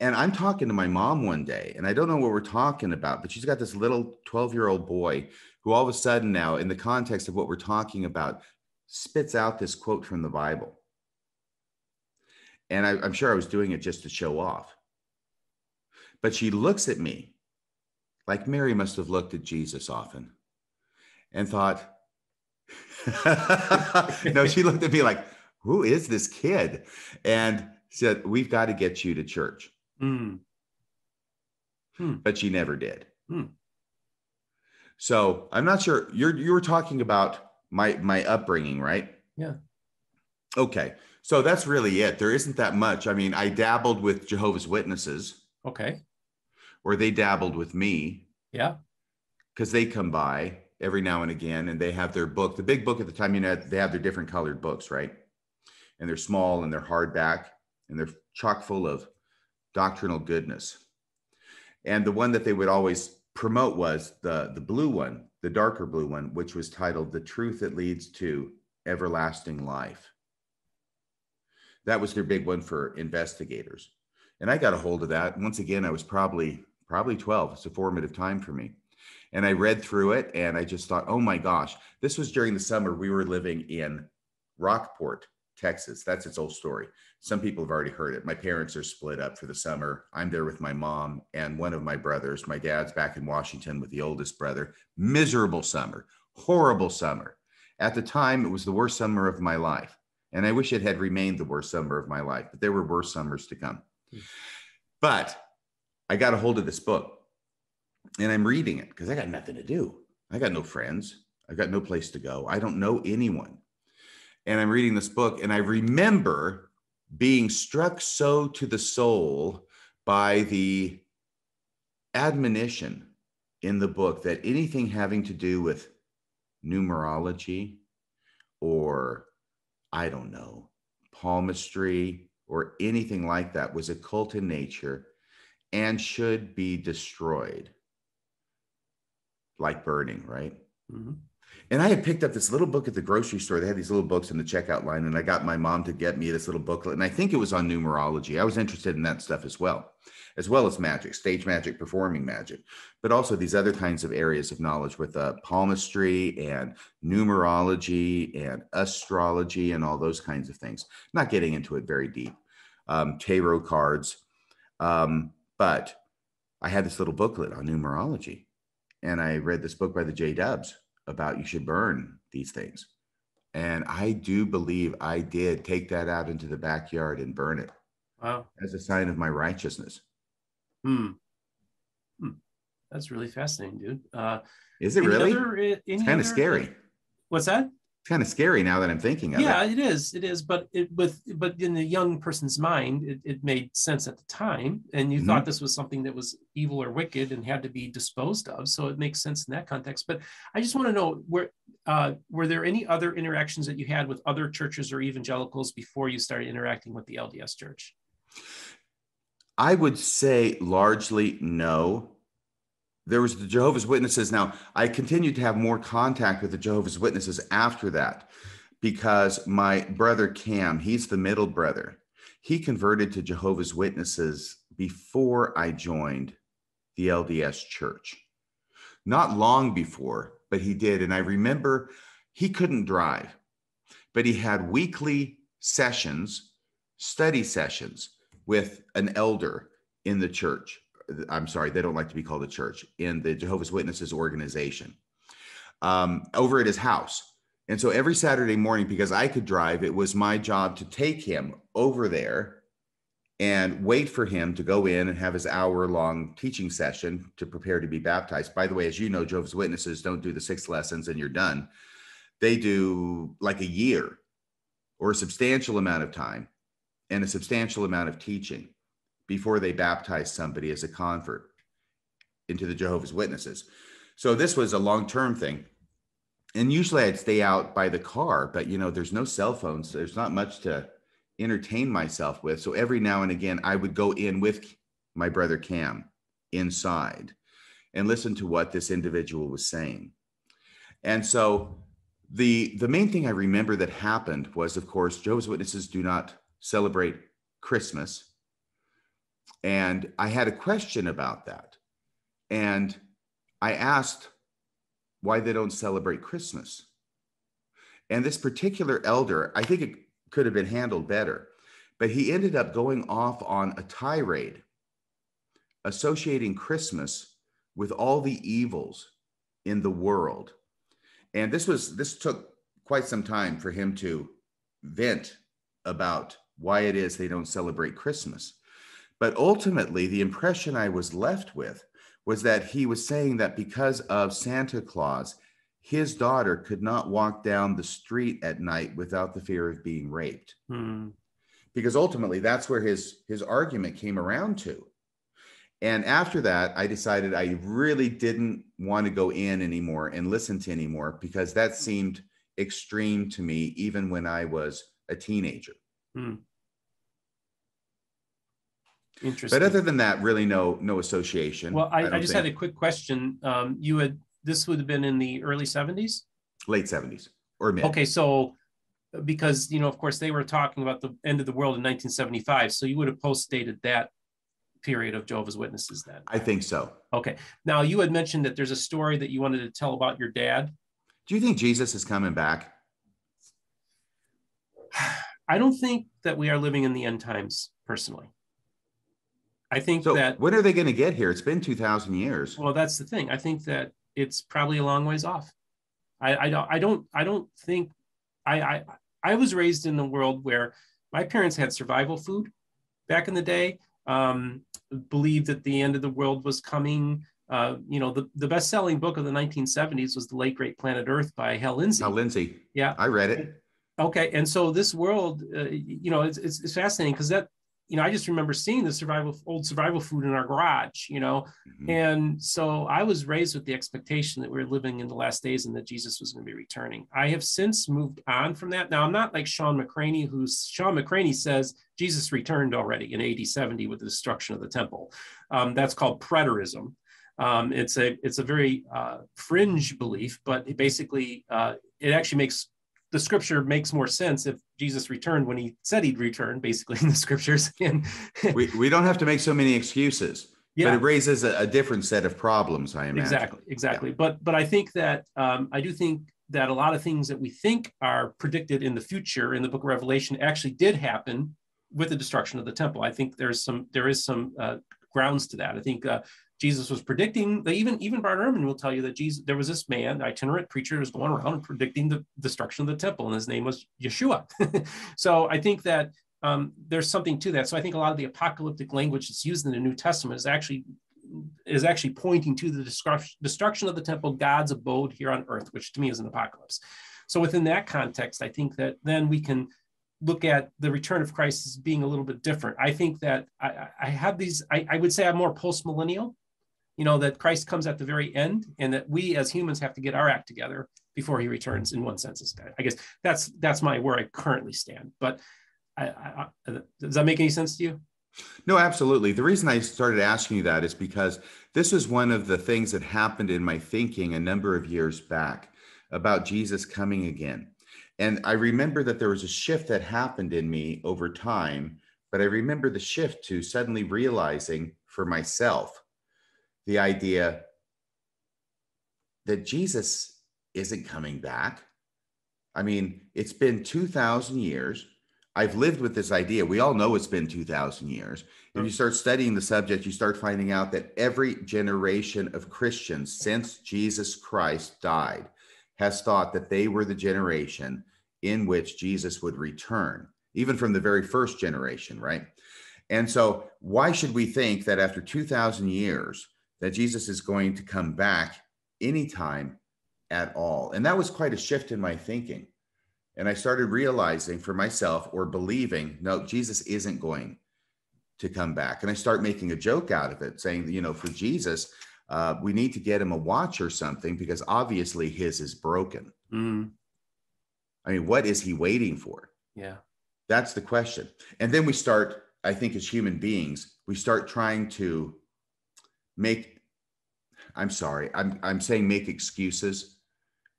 And I'm talking to my mom one day, and I don't know what we're talking about, but she's got this little 12 year old boy who all of a sudden now, in the context of what we're talking about, spits out this quote from the Bible. And I, am sure I was doing it just to show off. But she looks at me like Mary must have looked at Jesus often and thought, [laughs] no, she looked at me like, who is this kid? And said, we've got to get you to church. Mm. But she never did. Hmm. So I'm not sure. You're you were talking about my my upbringing, right? Yeah. Okay. So that's really it. There isn't that much. I mean, I dabbled with Jehovah's Witnesses, Okay. or they dabbled with me Yeah. because they come by every now and again and they have their book. The big book at the time, you know, they have their different colored books, right? And they're small and they're hardback and they're chock full of doctrinal goodness. And the one that they would always promote was the the blue one, the darker blue one, which was titled "The Truth That Leads to Everlasting Life." That was their big one for investigators. And I got a hold of that. Once again, I was probably probably 12. It's a formative time for me. And I read through it and I just thought, oh my gosh, this was during the summer. We were living in Rockport, Texas. That's its old story. Some people have already heard it. My parents are split up for the summer. I'm there with my mom and one of my brothers. My dad's back in Washington with the oldest brother. Miserable summer, horrible summer. At the time, it was the worst summer of my life. And I wish it had remained the worst summer of my life, but there were worse summers to come. Hmm. But I got a hold of this book and I'm reading it because I got nothing to do. I got no friends. I got no place to go. I don't know anyone. And I'm reading this book and I remember being struck so to the soul by the admonition in the book that anything having to do with numerology or I don't know, palmistry or anything like that was occult in nature and should be destroyed like burning, right? Mhm. And I had picked up this little book at the grocery store. They had these little books in the checkout line, and I got my mom to get me this little booklet. And I think it was on numerology. I was interested in that stuff as well, as well as magic, stage magic, performing magic, but also these other kinds of areas of knowledge with uh, palmistry and numerology and astrology and all those kinds of things. Not getting into it very deep, um, tarot cards. Um, but I had this little booklet on numerology, and I read this book by the J Dubs about you should burn these things. And I do believe I did take that out into the backyard and burn it Wow. as a sign of my righteousness. Hmm. Hmm. That's really fascinating, dude. Uh, Is it really? other- uh, It's kind of scary. What's that? Kind of scary now that I'm thinking of yeah, it. Yeah, it is. It is. But it with but in the young person's mind, it, it made sense at the time, and you Mhm. thought this was something that was evil or wicked and had to be disposed of. So it makes sense in that context. But I just want to know where uh, were there any other interactions that you had with other churches or evangelicals before you started interacting with the LDS Church? I would say largely no. There was the Jehovah's Witnesses. Now, I continued to have more contact with the Jehovah's Witnesses after that because my brother Cam, he's the middle brother, he converted to Jehovah's Witnesses before I joined the LDS church. Not long before, but he did. And I remember he couldn't drive, but he had weekly sessions, study sessions with an elder in the church. I'm sorry, they don't like to be called a church, in the Jehovah's Witnesses organization um, over at his house. And so every Saturday morning, because I could drive, it was my job to take him over there and wait for him to go in and have his hour long teaching session to prepare to be baptized. By the way, as you know, Jehovah's Witnesses don't do the six lessons and you're done. They do like a year or a substantial amount of time and a substantial amount of teaching before they baptize somebody as a convert into the Jehovah's Witnesses. So this was a long term thing. And usually I'd stay out by the car, but you know, there's no cell phones. There's not much to entertain myself with. So every now and again, I would go in with my brother Cam inside and listen to what this individual was saying. And so the the main thing I remember that happened was, of course, Jehovah's Witnesses do not celebrate Christmas. And I had a question about that. And I asked why they don't celebrate Christmas. And this particular elder, I think it could have been handled better, but he ended up going off on a tirade associating Christmas with all the evils in the world. And this was this took quite some time for him to vent about why it is they don't celebrate Christmas. But ultimately, the impression I was left with was that he was saying that because of Santa Claus, his daughter could not walk down the street at night without the fear of being raped. Hmm. Because ultimately, that's where his his argument came around to. And after that, I decided I really didn't want to go in anymore and listen to anymore because that seemed extreme to me, even when I was a teenager. Hmm. Interesting. But other than that, really no no association. well, I, I, don't just think. had a quick question. Um, you had this would have been in the early 70s. late 70s or mid. Okay, so because you know, of course, they were talking about the end of the world in 1975, so you would have post dated that period of Jehovah's Witnesses then. I think so. Okay. Now you had mentioned that there's a story that you wanted to tell about your dad. Do you think Jesus is coming back? [sighs] I don't think that we are living in the end times personally. I think So that when are they going to get here? It's been 2000 years. well, that's the thing. I think that it's probably a long ways off. I, I don't I don't I don't think I, I I was raised in a world where my parents had survival food back in the day. Um, believed that the end of the world was coming. Uh, you know, the, the best-selling book of the 1970s was The Late Great Planet Earth by Hal Lindsey. Now, Lindsey, yeah. I read it. Okay, and so this world, uh, you know, it's, it's, it's fascinating because that, you know, I just remember seeing the survival old survival food in our garage, you know, Mhm. and so I was raised with the expectation that we were living in the last days and that Jesus was going to be returning. I have since moved on from that. Now I'm not like Sean McCraney, who's Sean McCraney says Jesus returned already in AD 70 with the destruction of the temple. Um, that's called preterism. Um, it's a it's a very uh, fringe belief, but it basically uh, it actually makes the scripture makes more sense if Jesus returned when he said he'd return, basically in the scriptures. And [laughs] we, we don't have to make so many excuses, but it raises a, a different set of problems, I imagine. exactly, exactly. But but I think that um, I do think that a lot of things that we think are predicted in the future in the Book of Revelation actually did happen with the destruction of the temple. I think there's some there is some uh, grounds to that. I think uh, Jesus was predicting. That even even Bart Ehrman will tell you that Jesus there was this man, itinerant preacher, who was going around predicting the destruction of the temple, and his name was Yeshua. [laughs] so I think that um, there's something to that. So I think a lot of the apocalyptic language that's used in the New Testament is actually is actually pointing to the destruction destruction of the temple, God's abode here on earth, which to me is an apocalypse. So within that context, I think that then we can look at the return of Christ as being a little bit different. I think that I, I have these, I, I would say I'm more post millennial, you know, that Christ comes at the very end and that we as humans have to get our act together before he returns in one sense. I guess that's, that's my, where I currently stand. But I, I, does that make any sense to you? No, absolutely. The reason I started asking you that is because this was one of the things that happened in my thinking a number of years back about Jesus coming again. And I remember that there was a shift that happened in me over time, but I remember the shift to suddenly realizing for myself the idea that Jesus isn't coming back. I mean, it's been 2,000 years. I've lived with this idea. We all know it's been 2,000 years. If you start studying the subject, you start finding out that every generation of Christians since Jesus Christ died has thought that they were the generation in which Jesus would return, even from the very first generation, right? And so, why should we think that after 2,000 years, that Jesus is going to come back anytime at all? And that was quite a shift in my thinking. And I started realizing for myself or believing, no, Jesus isn't going to come back. And I start making a joke out of it, saying, you know, for Jesus, uh, we need to get him a watch or something because obviously his is broken. Mm. I mean, what is he waiting for? Yeah. That's the question. And then we start, I think, as human beings, we start trying to make, I'm sorry, I'm, I'm saying make excuses.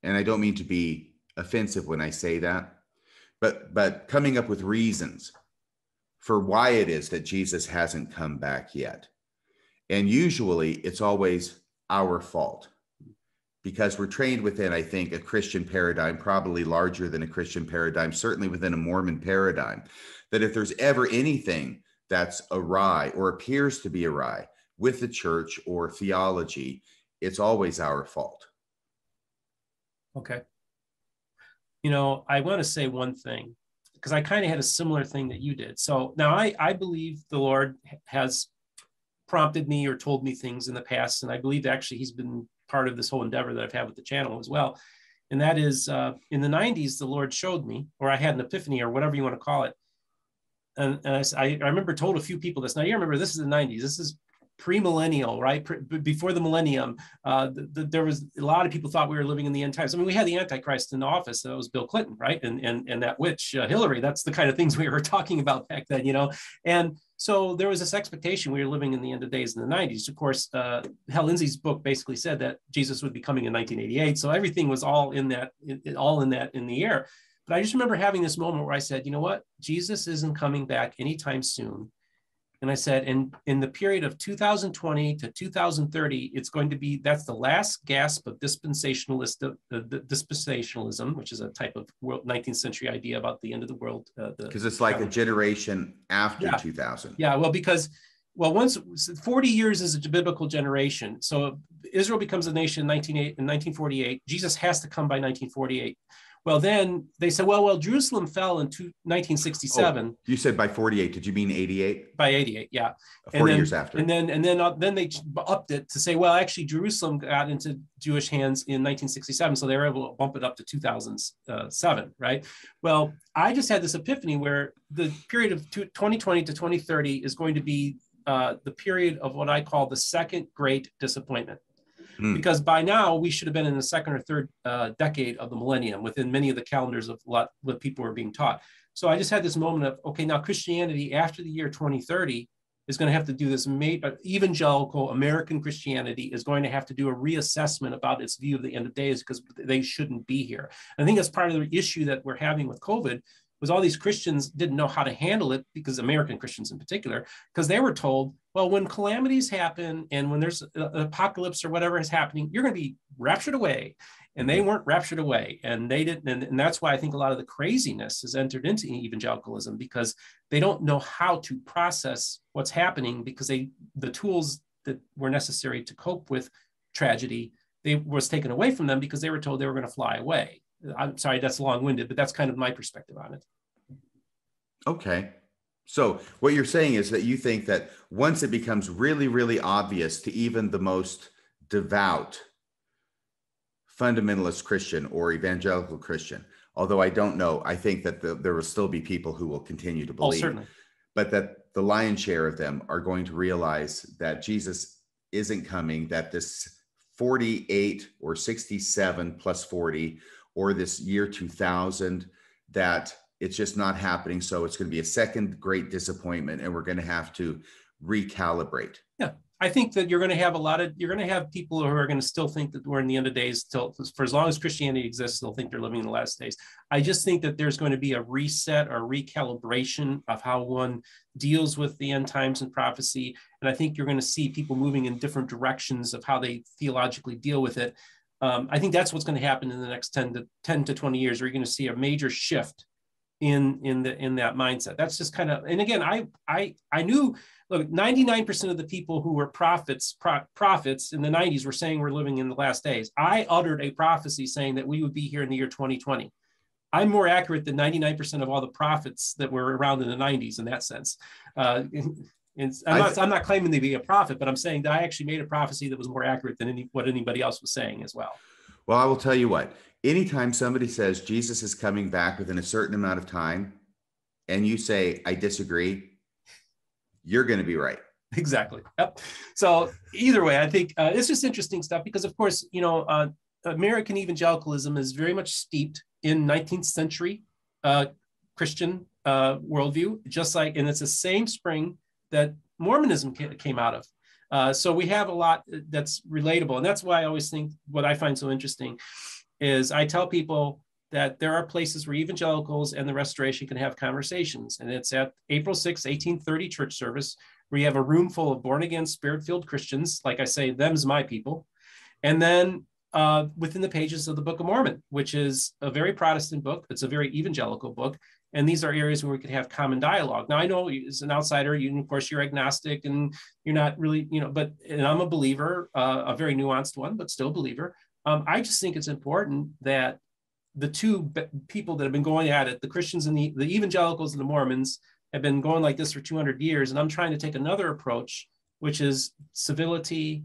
And I don't mean to be offensive when I say that, but, but coming up with reasons for why it is that Jesus hasn't come back yet. And usually it's always our fault because we're trained within, I think, a Christian paradigm, probably larger than a Christian paradigm, certainly within a Mormon paradigm, that if there's ever anything that's awry or appears to be awry with the church or theology, it's always our fault. Okay. You know, I want to say one thing because I kind of had a similar thing that you did. So now I, I believe the Lord has prompted me or told me things in the past. And I believe actually he's been part of this whole endeavor that I've had with the channel as well. And that is uh, in the 90s, the Lord showed me, or I had an epiphany, or whatever you want to call it. And, and I, I, remember told a few people this. Now you remember this is the 90s. This is pre-millennial, right? Pre- before the millennium, uh, the, the, there was a lot of people thought we were living in the end times. I mean, we had the Antichrist in office. That was Bill Clinton, right? And and and that witch uh, Hillary. That's the kind of things [laughs] we were talking about back then, you know. And so there was this expectation we were living in the end of days in the 90s. Of course, uh, Hal Lindsey's book basically said that Jesus would be coming in 1988. So everything was all in that, all in that in the air. But I just remember having this moment where I said, you know what? Jesus isn't coming back anytime soon. And I said, in, in the period of 2020 to 2030, it's going to be, that's the last gasp of dispensationalist, uh, the dispensationalism, which is a type of world, 19th century idea about the end of the world. Because uh, it's like a generation after yeah. 2000. Yeah, well, because, well, once 40 years is a biblical generation. So Israel becomes a nation in, 19, in 1948. Jesus has to come by 1948. Well, then they said, well, well, Jerusalem fell in 1967. Oh, you said by 48. Did you mean 88? By 88, yeah. 40 then, years after. And then and then uh, then they upped it to say, well, actually, Jerusalem got into Jewish hands in 1967, so they were able to bump it up to 2007, right? Well, I just had this epiphany where the period of 2020 to 2030 is going to be uh, the period of what I call the second great disappointment mm. because by now we should have been in the second or third uh, decade of the millennium within many of the calendars of what, people were being taught. So I just had this moment of, okay, now Christianity after the year 2030 is going to have to do this uh, evangelical American Christianity is going to have to do a reassessment about its view of the end of days because they shouldn't be here. I think that's part of the issue that we're having with COVID was all these Christians didn't know how to handle it because American Christians in particular, because they were told, well, when calamities happen and when there's an apocalypse or whatever is happening, you're going to be raptured away. And they weren't raptured away. And they didn't. And, and that's why I think a lot of the craziness has entered into evangelicalism because they don't know how to process what's happening because they the tools that were necessary to cope with tragedy they was taken away from them because they were told they were going to fly away I'm sorry, that's long winded, but that's kind of my perspective on it. Okay. So, what you're saying is that you think that once it becomes really, really obvious to even the most devout fundamentalist Christian or evangelical Christian. Although I don't know, I think that the, there will still be people who will continue to Oh, believe, certainly. but that the lion's share of them are going to realize that Jesus isn't coming, that this 48 or 67 plus 40 or this year 2000 that it's just not happening so it's going to be a second great disappointment and we're going to have to recalibrate Yeah, I think that you're going to have a lot of you're going to have people who are going to still think that we're in the end of days till for as long as Christianity exists, they'll think they're living in the last days. I just think that there's going to be a reset or recalibration of how one deals with the end times and prophecy. And I think you're going to see people moving in different directions of how they theologically deal with it. Um, I think that's what's going to happen in the next 10 to 10 to 20 years. You're going to see a major shift in in the in that mindset. That's just kind of and again, I I I knew look 99% of the people who were prophets pro, prophets in the 90s were saying we're living in the last days. I uttered a prophecy saying that we would be here in the year 2020. I'm more accurate than 99% of all the prophets that were around in the 90s in that sense. Uh, [laughs] and I'm not, I'm not claiming to be a prophet, but I'm saying that I actually made a prophecy that was more accurate than any, what anybody else was saying as well. well i will tell you what anytime somebody says jesus is coming back within a certain amount of time and you say i disagree you're going to be right exactly. Yep. So either way, I think uh, it's just interesting stuff because, of course, you know, uh, American evangelicalism is very much steeped in 19th century uh, Christian uh, worldview, just like, and it's the same spring that Mormonism came out of. Uh, so we have a lot that's relatable, and that's why I always think what I find so interesting is I tell people that there are places where evangelicals and the restoration can have conversations. And it's at April 6, 1830 church service, where you have a room full of born again, spirit filled Christians. Like I say, them's my people. And then uh, within the pages of the Book of Mormon, which is a very Protestant book, it's a very evangelical book. And these are areas where we could have common dialogue. Now, I know as an outsider, you, of course, you're agnostic and you're not really, you know, but and I'm a believer, uh, a very nuanced one, but still believer. Um, I just think it's important that the two people that have been going at it, the Christians and the, the evangelicals and the Mormons, have been going like this for 200 years. And I'm trying to take another approach, which is civility,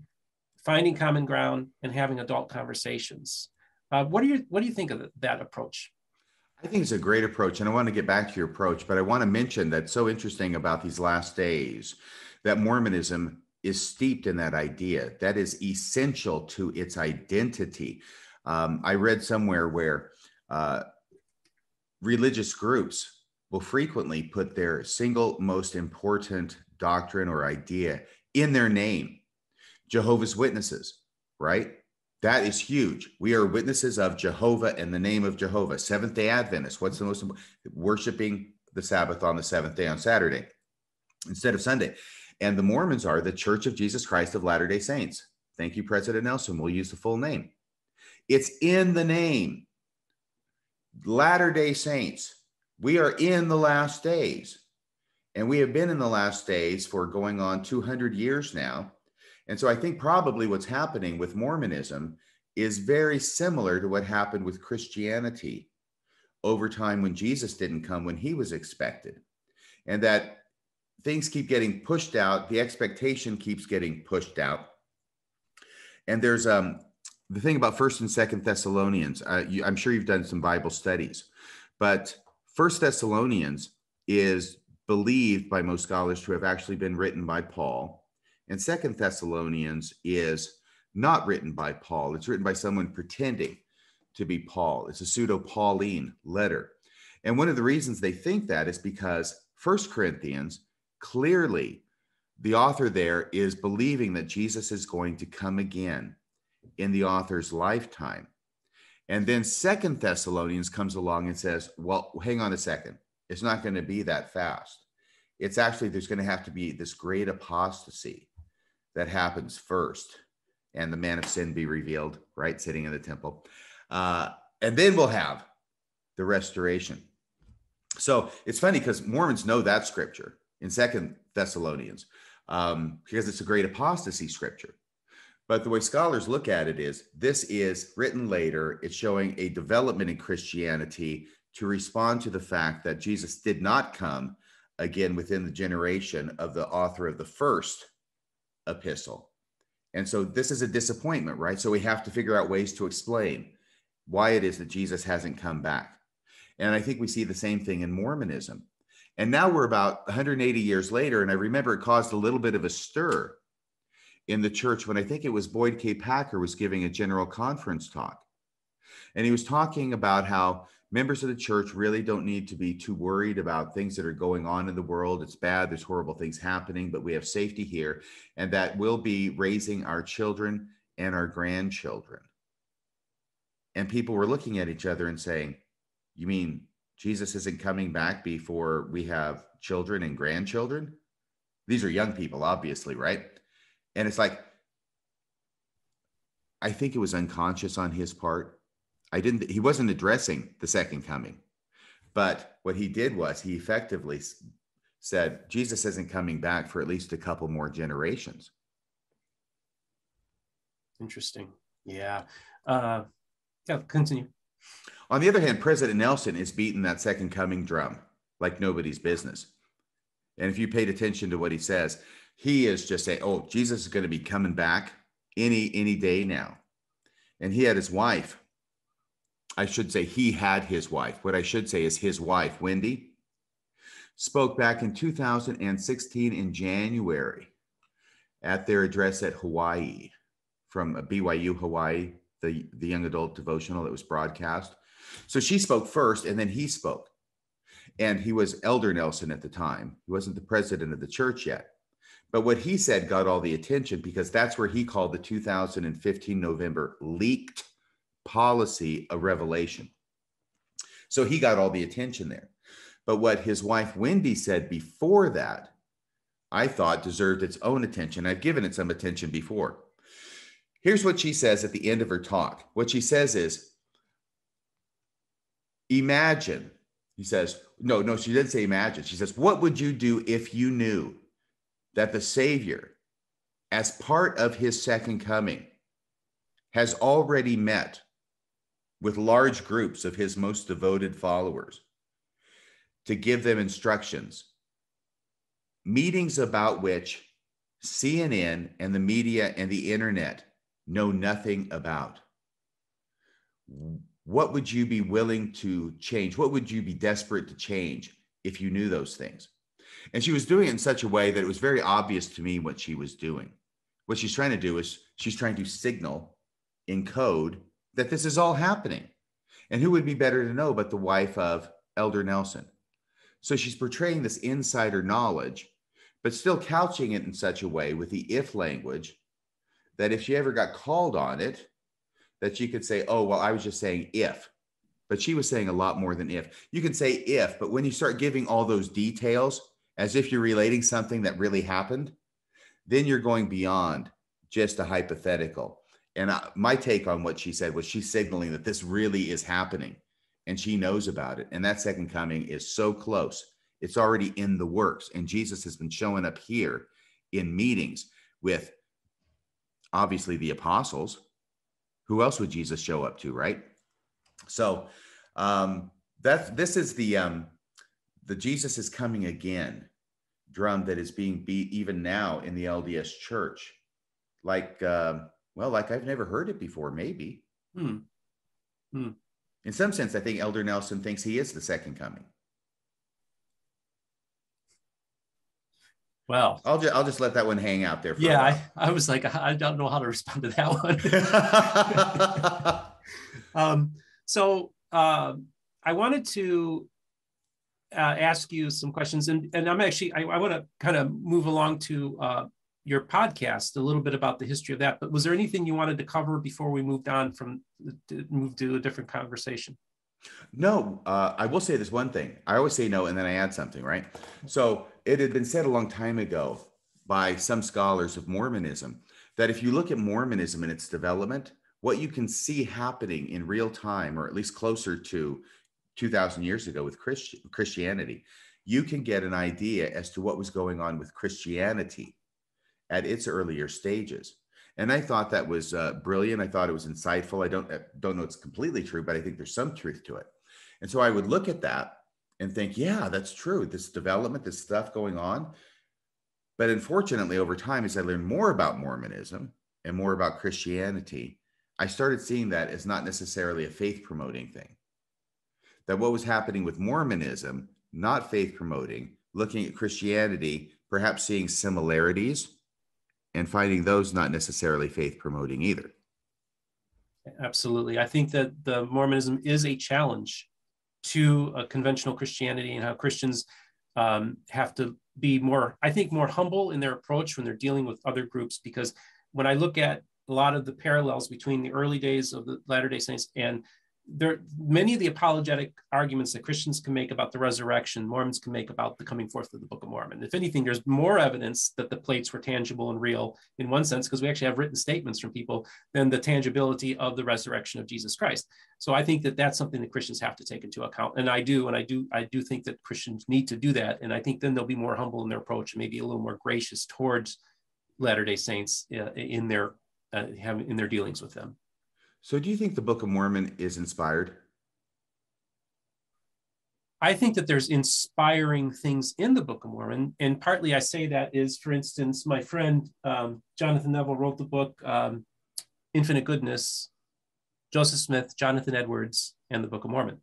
finding common ground, and having adult conversations. Uh, what do you what do you think of that approach? I think it's a great approach. And I want to get back to your approach, but I want to mention that's so interesting about these last days that Mormonism is steeped in that idea. That is essential to its identity. Um, I read somewhere where uh, religious groups will frequently put their single most important doctrine or idea in their name. Jehovah's Witnesses, right? That is huge. We are witnesses of Jehovah in the name of Jehovah. Seventh day Adventists. What's the most important? Worshiping the Sabbath on the seventh day on Saturday instead of Sunday. And the Mormons are the Church of Jesus Christ of Latter day Saints. Thank you, President Nelson. We'll use the full name. It's in the name. Latter day Saints. We are in the last days. And we have been in the last days for going on 200 years now. And so I think probably what's happening with Mormonism is very similar to what happened with Christianity over time when Jesus didn't come when he was expected. And that things keep getting pushed out, the expectation keeps getting pushed out. And there's um the thing about first and second Thessalonians, uh, you, I'm sure you've done some Bible studies, but first Thessalonians is believed by most scholars to have actually been written by Paul. And second Thessalonians is not written by Paul. It's written by someone pretending to be Paul. It's a pseudo Pauline letter. And one of the reasons they think that is because First Corinthians clearly the author there is believing that Jesus is going to come again in the author's lifetime. And then Second Thessalonians comes along and says, well, hang on a second. It's not going to be that fast. It's actually, there's going to have to be this great apostasy that happens first, and the man of sin be revealed, right? Sitting in the temple. Uh, and then we'll have the restoration. So it's funny because Mormons know that scripture in Second Thessalonians um, because it's a great apostasy scripture. But the way scholars look at it is this is written later. It's showing a development in Christianity to respond to the fact that Jesus did not come again within the generation of the author of the first epistle. And so this is a disappointment, right? So we have to figure out ways to explain why it is that Jesus hasn't come back. And I think we see the same thing in Mormonism. And now we're about 180 years later. And I remember it caused a little bit of a stir in the church when I think it was Boyd K. Packer was giving a general conference talk. And he was talking about how members of the church really don't need to be too worried about things that are going on in the world. It's bad, there's horrible things happening, but we have safety here, and that we'll be raising our children and our grandchildren. And people were looking at each other and saying, You mean Jesus isn't coming back before we have children and grandchildren? These are young people, obviously, right? And it's like, I think it was unconscious on his part. I didn't, he wasn't addressing the second coming. But what he did was he effectively said, Jesus isn't coming back for at least a couple more generations. Interesting. Yeah. Uh, yeah, continue. On the other hand, President Nelson is beating that second coming drum like nobody's business. And if you paid attention to what he says, he is just saying, "Oh, Jesus is going to be coming back any any day now." And he had his wife. I should say he had his wife. What I should say is his wife, Wendy, spoke back in 2016 in January at their address at Hawaii from BYU Hawaii, the, the young adult devotional that was broadcast. So she spoke first and then he spoke. And he was Elder Nelson at the time. He wasn't the president of the church yet. But what he said got all the attention because that's where he called the 2015 November leaked policy a revelation. So he got all the attention there. But what his wife Wendy said before that, I thought deserved its own attention. I've given it some attention before. Here's what she says at the end of her talk. What she says is, Imagine, he says, no, no, she didn't say imagine. She says, What would you do if you knew that the Savior, as part of his second coming, has already met with large groups of his most devoted followers to give them instructions, meetings about which CNN and the media and the internet know nothing about. What would you be willing to change? What would you be desperate to change if you knew those things? And she was doing it in such a way that it was very obvious to me what she was doing. What she's trying to do is she's trying to signal in code that this is all happening. And who would be better to know but the wife of Elder Nelson? So she's portraying this insider knowledge, but still couching it in such a way with the if language that if she ever got called on it, that she could say, oh, well, I was just saying if. But she was saying a lot more than if. You can say if, but when you start giving all those details, as if you're relating something that really happened, then you're going beyond just a hypothetical. And I, my take on what she said was she's signaling that this really is happening and she knows about it. And that second coming is so close. It's already in the works. And Jesus has been showing up here in meetings with obviously the apostles. Who else would Jesus show up to, right? So um, that's this is the um, the Jesus is coming again drum that is being beat even now in the LDS church. Like, uh, well, like I've never heard it before, maybe. Hmm. Hmm. In some sense, I think Elder Nelson thinks he is the second coming. Well, I'll just I'll just let that one hang out there. yeah, I, I was like, I don't know how to respond to that one. [laughs] um, so uh, I wanted to uh, ask you some questions, and and I'm actually I, I want to kind of move along to uh, your podcast a little bit about the history of that. But was there anything you wanted to cover before we moved on from move to a different conversation? No, uh, I will say this one thing. I always say no, and then I add something, right? So it had been said a long time ago by some scholars of Mormonism that if you look at Mormonism and its development, what you can see happening in real time, or at least closer to 2000 years ago with Christ- Christianity, you can get an idea as to what was going on with Christianity at its earlier stages. And I thought that was uh, brilliant. I thought it was insightful. I don't uh, don't know it's completely true, but I think there's some truth to it. And so I would look at that and think, yeah, that's true. This development, this stuff going on. But unfortunately, over time, as I learned more about Mormonism, and more about Christianity, I started seeing that as not necessarily a faith promoting thing. That what was happening with Mormonism, not faith promoting, looking at Christianity, perhaps seeing similarities and finding those not necessarily faith promoting either. Absolutely. I think that the Mormonism is a challenge to a conventional Christianity and how Christians um, have to be more, I think, more humble in their approach when they're dealing with other groups. Because when I look at a lot of the parallels between the early days of the Latter day Saints and there many of the apologetic arguments that Christians can make about the resurrection, Mormons can make about the coming forth of the Book of Mormon. If anything, there's more evidence that the plates were tangible and real in one sense, because we actually have written statements from people than the tangibility of the resurrection of Jesus Christ. So I think that that's something that Christians have to take into account, and I do, and I do, I do think that Christians need to do that, and I think then they'll be more humble in their approach, and maybe a little more gracious towards Latter Day Saints uh, in their uh, in their dealings with them. So, do you think the Book of Mormon is inspired? I think that there's inspiring things in the Book of Mormon. And partly I say that is, for instance, my friend um, Jonathan Neville wrote the book um, Infinite Goodness, Joseph Smith, Jonathan Edwards, and the Book of Mormon.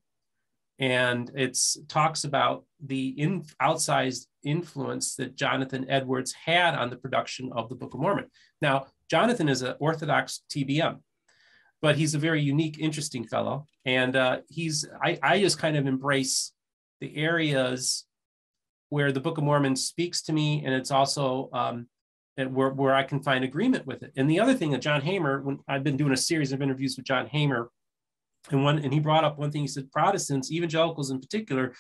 And it talks about the in, outsized influence that Jonathan Edwards had on the production of the Book of Mormon. Now, Jonathan is an Orthodox TBM but he's a very unique, interesting fellow. And uh, he's, I, I just kind of embrace the areas where the Book of Mormon speaks to me, and it's also um, where, where I can find agreement with it. And the other thing that John Hamer, when I've been doing a series of interviews with John Hamer, and one, and he brought up one thing. He said Protestants, evangelicals in particular,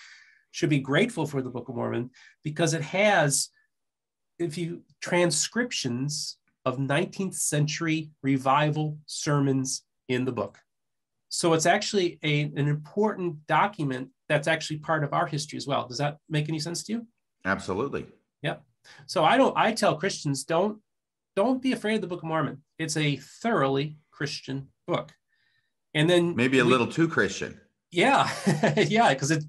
should be grateful for the Book of Mormon because it has, if you transcriptions of 19th century revival sermons in the book. So it's actually a, an important document that's actually part of our history as well. Does that make any sense to you? Absolutely. Yep. So I don't I tell Christians don't don't be afraid of the Book of Mormon. It's a thoroughly Christian book. And then maybe a we, little too Christian. Yeah, [laughs] yeah, because it,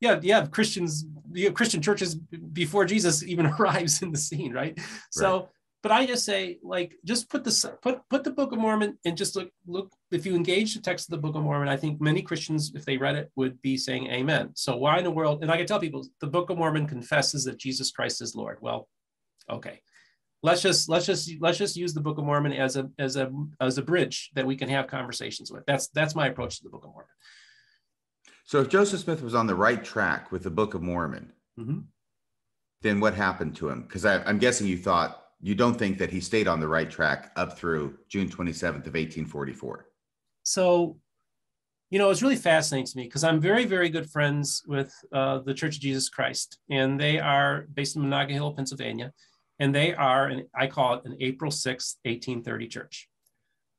yeah, yeah, Christians, you know, Christian churches before Jesus even [laughs] arrives in the scene, right? So, right but I just say, like, just put the put put the Book of Mormon and just look look. If you engage the text of the Book of Mormon, I think many Christians, if they read it, would be saying Amen. So why in the world? And I can tell people, the Book of Mormon confesses that Jesus Christ is Lord. Well, okay, let's just let's just let's just use the Book of Mormon as a as a as a bridge that we can have conversations with. That's that's my approach to the Book of Mormon. So if Joseph Smith was on the right track with the Book of Mormon, mm-hmm. then what happened to him? Because I'm guessing you thought you don't think that he stayed on the right track up through June 27th of 1844. So, you know, it's really fascinating to me because I'm very, very good friends with uh, the Church of Jesus Christ, and they are based in Monongahela, Pennsylvania, and they are, and I call it an April 6th, 1830 church.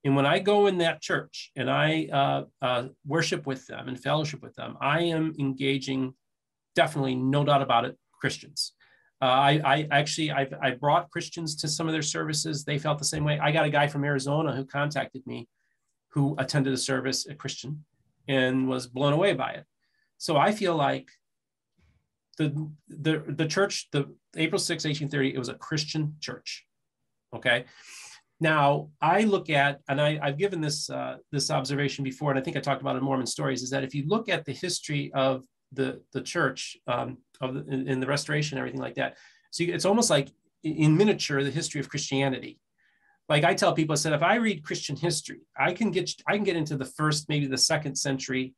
And when I go in that church and I uh, uh, worship with them and fellowship with them, I am engaging, definitely, no doubt about it, Christians. Uh, I, I, actually I, I brought Christians to some of their services. They felt the same way. I got a guy from Arizona who contacted me, who attended a service, a Christian, and was blown away by it. So I feel like the the the church, the April 6, 1830, it was a Christian church. Okay. Now I look at, and I, have given this uh, this observation before, and I think I talked about it in Mormon stories, is that if you look at the history of the the church um, of the, in, in, the restoration everything like that. So it's almost like in miniature the history of christianity. Like i tell people i said if i read christian history i can get i can get into the first maybe the second century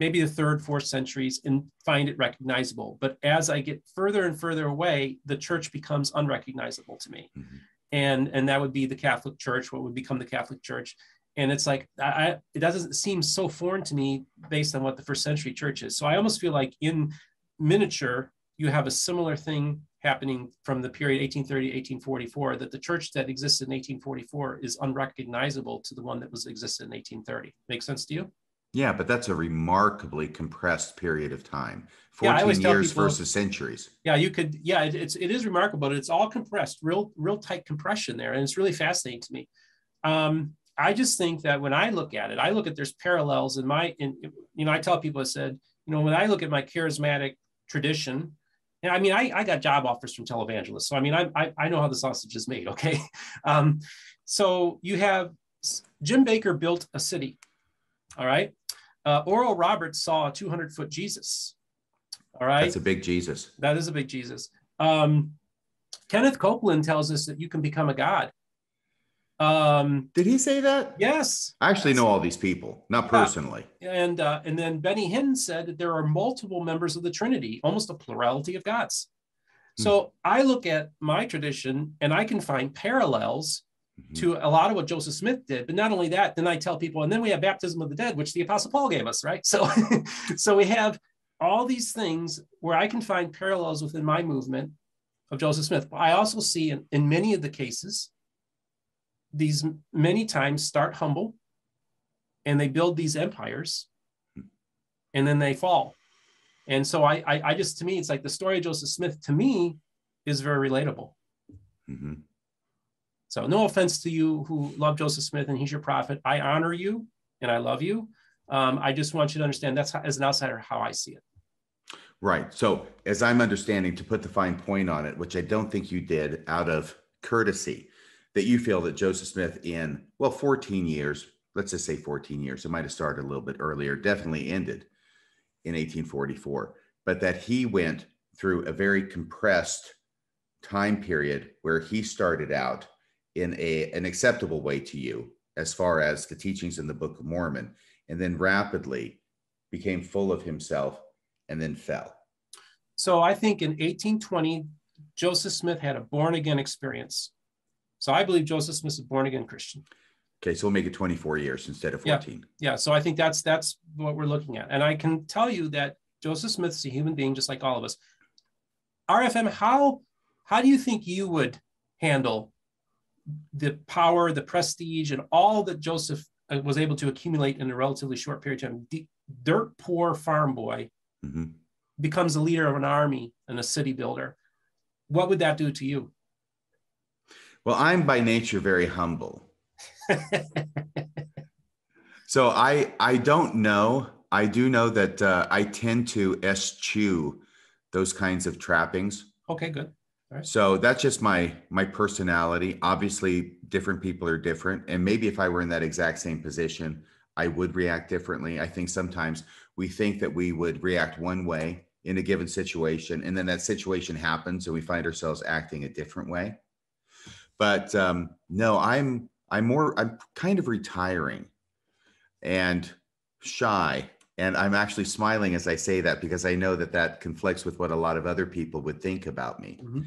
maybe the third fourth centuries and find it recognizable. But as i get further and further away the church becomes unrecognizable to me. Mm-hmm. and and that would be the catholic church what would become the catholic church. And it's like I, it doesn't seem so foreign to me based on what the first century church is. So i almost feel like in miniature you have a similar thing happening from the period 1830 1844 that the church that existed in 1844 is unrecognizable to the one that was existed in 1830 make sense to you? Yeah but that's a remarkably compressed period of time. 14 yeah, years people, versus centuries. Yeah you could yeah it, it's it is remarkable but it's all compressed real real tight compression there and it's really fascinating to me. Um, I just think that when I look at it, I look at there's parallels in my, in, you know, I tell people, I said, you know, when I look at my charismatic tradition, and I mean, I, I got job offers from televangelists. So, I mean, I, I, I know how the sausage is made. [laughs] Okay. Um, so you have Jim Bakker built a city. All right. Uh, Oral Roberts saw a 200 foot Jesus. All right. That's a big Jesus. That is a big Jesus. Um, Kenneth Copeland tells us that you can become a God. Um, Did he say that? Yes. I actually know all these people, not personally. Yeah. And uh, and then Benny Hinn said that there are multiple members of the Trinity, almost a plurality of gods. Hmm. So I look at my tradition and I can find parallels mm-hmm. to a lot of what Joseph Smith did. But not only that, then I tell people, and then we have baptism of the dead, which the Apostle Paul gave us, right? So, [laughs] so we have all these things where I can find parallels within my movement of Joseph Smith. But I also see in, in many of the cases these many times start humble and they build these empires and then they fall. And so I, I, I just, to me, it's like the story of Joseph Smith to me is very relatable. Mm-hmm. So no offense to you who love Joseph Smith and he's your prophet. I honor you and I love you. Um, I just want you to understand that's how, as an outsider how I see it. Right. So as I'm understanding, to put the fine point on it, which I don't think you did out of courtesy, that you feel that Joseph Smith in, well, 14 years, let's just say 14 years, it might have started a little bit earlier, definitely ended in 1844, but that he went through a very compressed time period where he started out in a, an acceptable way to you as far as the teachings in the Book of Mormon, and then rapidly became full of himself and then fell. So I think in 1820, Joseph Smith had a born again experience. So I believe Joseph Smith is a born again Christian. Okay, so we'll make it 24 years instead of 14. Yeah, yeah. So I think that's that's what we're looking at. And I can tell you that Joseph Smith is a human being just like all of us. RFM, how how do you think you would handle the power, the prestige, and all that Joseph uh, was able to accumulate in a relatively short period of time? D- dirt poor farm boy mm-hmm. becomes the leader of an army and a city builder. What would that do to you? Well, I'm by nature very humble. [laughs] so I I don't know. I do know that uh, I tend to eschew those kinds of trappings. Okay, good. So that's just my my personality. Obviously, different people are different, and maybe if I were in that exact same position, I would react differently. I think sometimes we think that we would react one way in a given situation, and then that situation happens, and we find ourselves acting a different way. But um, no, I'm I'm more I'm kind of retiring and shy and I'm actually smiling as I say that because I know that that conflicts with what a lot of other people would think about me. Mm-hmm.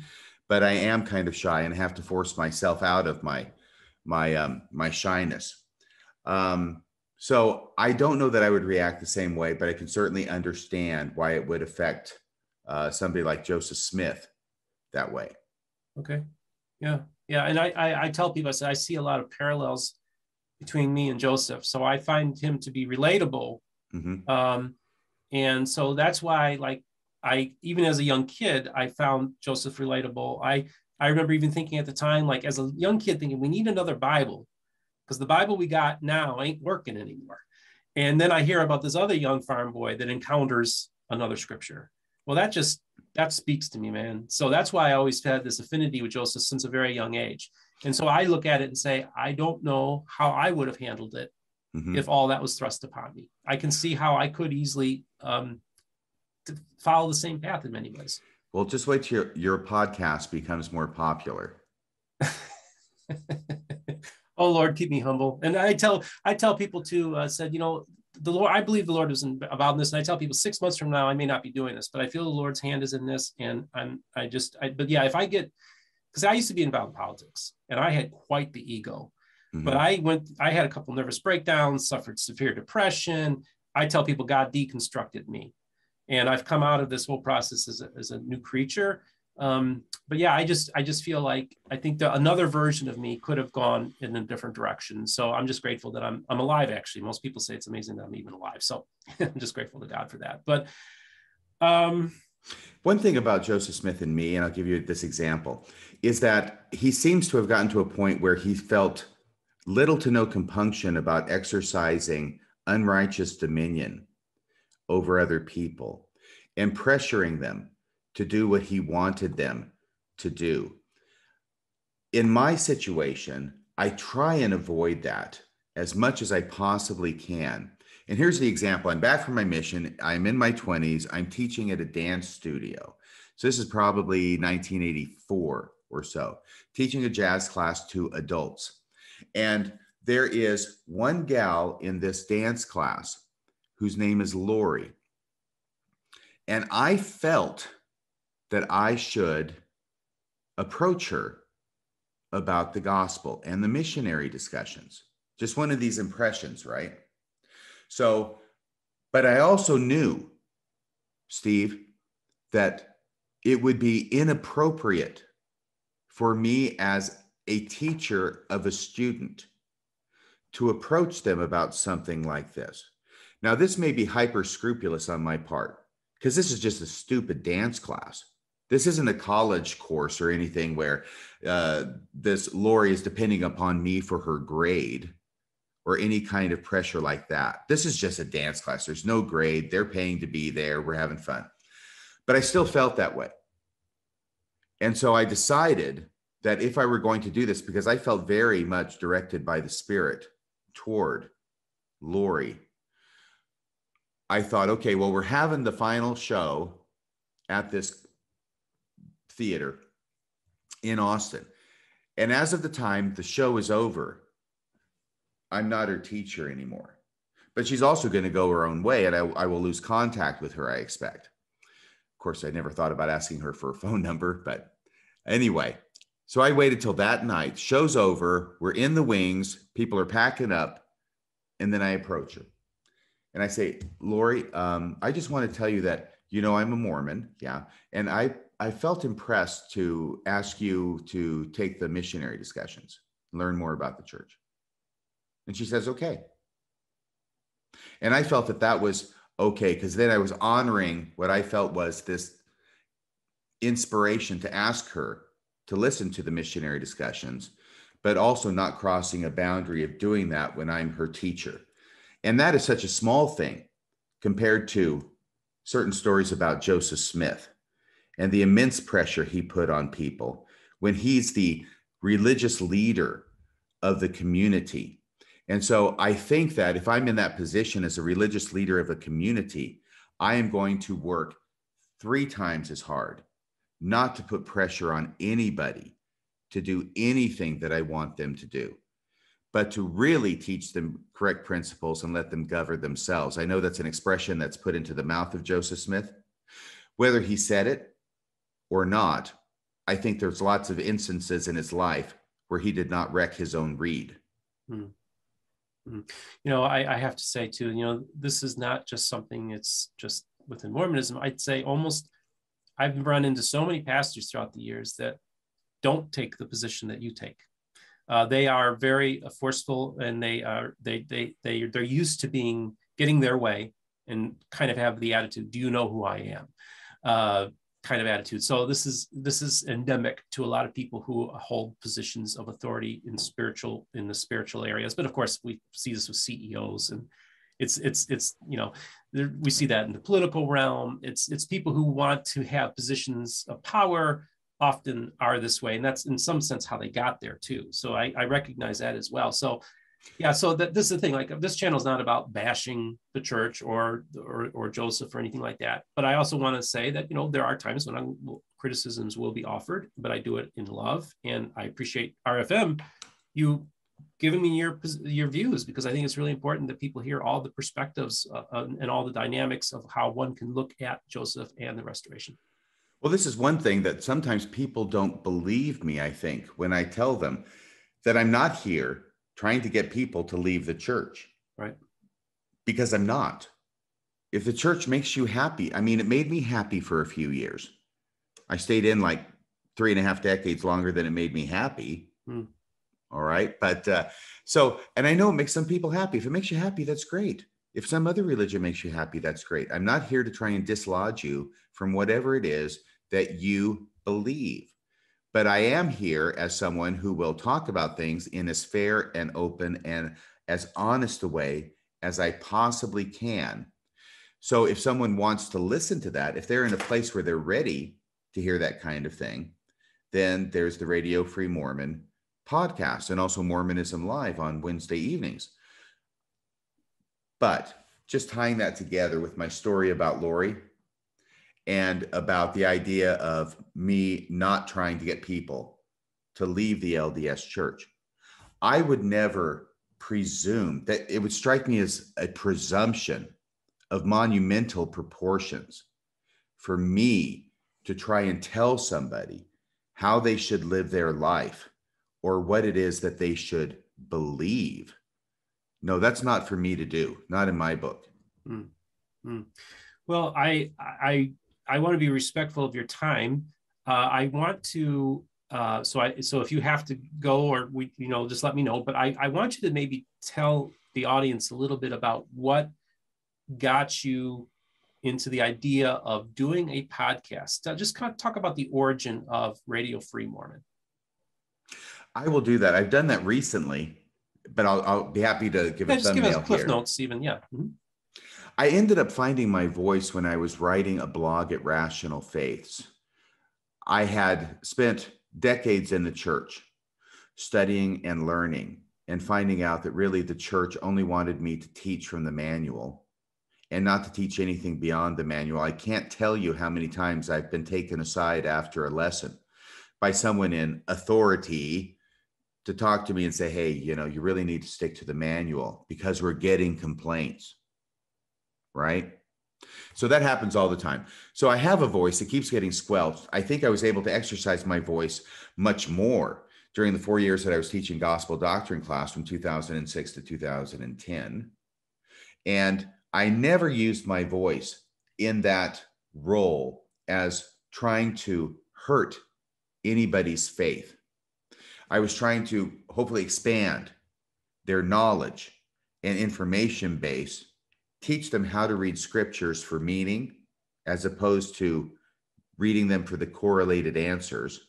But I am kind of shy and have to force myself out of my my um, my shyness. Um, so I don't know that I would react the same way, but I can certainly understand why it would affect uh, somebody like Joseph Smith that way. Okay. Yeah. Yeah, and I, I, I tell people I say I see a lot of parallels between me and Joseph, so I find him to be relatable, mm-hmm. um, and so that's why like I even as a young kid I found Joseph relatable. I I remember even thinking at the time like as a young kid thinking we need another Bible because the Bible we got now ain't working anymore, and then I hear about this other young farm boy that encounters another scripture. Well, that just that speaks to me, man. So that's why I always had this affinity with Joseph since a very young age. And so I look at it and say, I don't know how I would have handled it mm-hmm. if all that was thrust upon me. I can see how I could easily um, follow the same path in many ways. Well, just wait till your, your podcast becomes more popular. [laughs] oh Lord, keep me humble. And I tell I tell people too. Uh, said you know the Lord, I believe the Lord is involved in this. And I tell people six months from now, I may not be doing this, but I feel the Lord's hand is in this. And I'm, I just, I, but yeah, if I get, because I used to be involved in politics and I had quite the ego. Mm-hmm. But I went, I had a couple nervous breakdowns, suffered severe depression. I tell people God deconstructed me. And I've come out of this whole process as a, as a new creature. Um, but yeah, I just I just feel like I think that another version of me could have gone in a different direction. So I'm just grateful that I'm I'm alive. Actually, most people say it's amazing that I'm even alive. So [laughs] I'm just grateful to God for that. But um, one thing about Joseph Smith and me, and I'll give you this example, is that he seems to have gotten to a point where he felt little to no compunction about exercising unrighteous dominion over other people and pressuring them to do what he wanted them to do. In my situation, I try and avoid that as much as I possibly can. And here's the example I'm back from my mission. I'm in my 20s. I'm teaching at a dance studio. So this is probably 1984 or so, teaching a jazz class to adults. And there is one gal in this dance class whose name is Lori. And I felt that I should approach her about the gospel and the missionary discussions. Just one of these impressions, right? So, but I also knew, Steve, that it would be inappropriate for me as a teacher of a student to approach them about something like this. Now, this may be hyper scrupulous on my part because this is just a stupid dance class. This isn't a college course or anything where uh, this Lori is depending upon me for her grade or any kind of pressure like that. This is just a dance class. There's no grade. They're paying to be there. We're having fun. But I still felt that way. And so I decided that if I were going to do this, because I felt very much directed by the Spirit toward Lori, I thought, okay, well, we're having the final show at this theater in Austin. And as of the time the show is over, I'm not her teacher anymore. But she's also going to go her own way, and I, I, will lose contact with her, I expect. Of course, I never thought about asking her for a phone number, but anyway. So I waited till that night. Show's over. We're in the wings. People are packing up. And then I approach her. And I say, Lori, um, I just want to tell you that, you know, I'm a Mormon. Yeah. And I I felt impressed to ask you to take the missionary discussions, learn more about the church. And she says, okay. And I felt that that was okay because then I was honoring what I felt was this inspiration to ask her to listen to the missionary discussions, but also not crossing a boundary of doing that when I'm her teacher. And that is such a small thing compared to certain stories about Joseph Smith and the immense pressure he put on people when he's the religious leader of the community. And so I think that if I'm in that position as a religious leader of a community, I am going to work three times as hard not to put pressure on anybody to do anything that I want them to do, but to really teach them correct principles and let them govern themselves. I know that's an expression that's put into the mouth of Joseph Smith. Whether he said it or not, I think there's lots of instances in his life where he did not reck his own rede. Hmm. hmm. You know, I, I, have to say too, you know, this is not just something it's just within Mormonism. I'd say almost I've run into so many pastors throughout the years that don't take the position that you take. Uh, they are very forceful and they are they they they they're used to being getting their way and kind of have the attitude, "Do you know who I am?" Uh, kind of attitude. So this is this is endemic to a lot of people who hold positions of authority in spiritual in the spiritual areas. But of course, we see this with CEOs and it's it's it's you know there, we see that in the political realm. It's it's people who want to have positions of power often are this way, and that's in some sense how they got there too. So I, I recognize that as well. So yeah so that this is the thing like this channel is not about bashing the church or, or or joseph or anything like that but i also want to say that you know there are times when I'm, criticisms will be offered but i do it in love and i appreciate rfm you giving me your your views because i think it's really important that people hear all the perspectives uh, uh, and all the dynamics of how one can look at joseph and the restoration. Well this is one thing that sometimes people don't believe me i think when i tell them that i'm not here trying to get people to leave the church. Right. Because I'm not. If the church makes you happy, I mean, it made me happy for a few years. I stayed in like three and a half decades longer than it made me happy. Hmm. All right. But uh, so, and I know it makes some people happy. If it makes you happy, that's great. If some other religion makes you happy, that's great. I'm not here to try and dislodge you from whatever it is that you believe but I am here as someone who will talk about things in as fair and open and as honest a way as I possibly can. So if someone wants to listen to that, if they're in a place where they're ready to hear that kind of thing, then there's the Radio Free Mormon podcast and also Mormonism Live on Wednesday evenings. But just tying that together with my story about Lori and about the idea of me not trying to get people to leave the LDS church. I would never presume that it would strike me as a presumption of monumental proportions for me to try and tell somebody how they should live their life or what it is that they should believe. No, that's not for me to do, not in my book. Mm. Mm. Well, I, I, I want to be respectful of your time. Uh, I want to, uh, so I, so if you have to go or we, you know, just let me know. But I, I want you to maybe tell the audience a little bit about what got you into the idea of doing a podcast. Uh, just kind of talk about the origin of Radio Free Mormon. I will do that. I've done that recently, but I'll, I'll be happy to give yeah, a just give us cliff here. notes, even yeah. Mm-hmm. I ended up finding my voice when I was writing a blog at Rational Faiths. I had spent decades in the church studying and learning and finding out that really the church only wanted me to teach from the manual and not to teach anything beyond the manual. I can't tell you how many times I've been taken aside after a lesson by someone in authority to talk to me and say, hey, you know, you really need to stick to the manual because we're getting complaints. Right. So that happens all the time. So I have a voice that keeps getting squelched. I think I was able to exercise my voice much more during the four years that I was teaching gospel doctrine class from 2006 to 2010. And I never used my voice in that role as trying to hurt anybody's faith. I was trying to hopefully expand their knowledge and information base, teach them how to read scriptures for meaning as opposed to reading them for the correlated answers,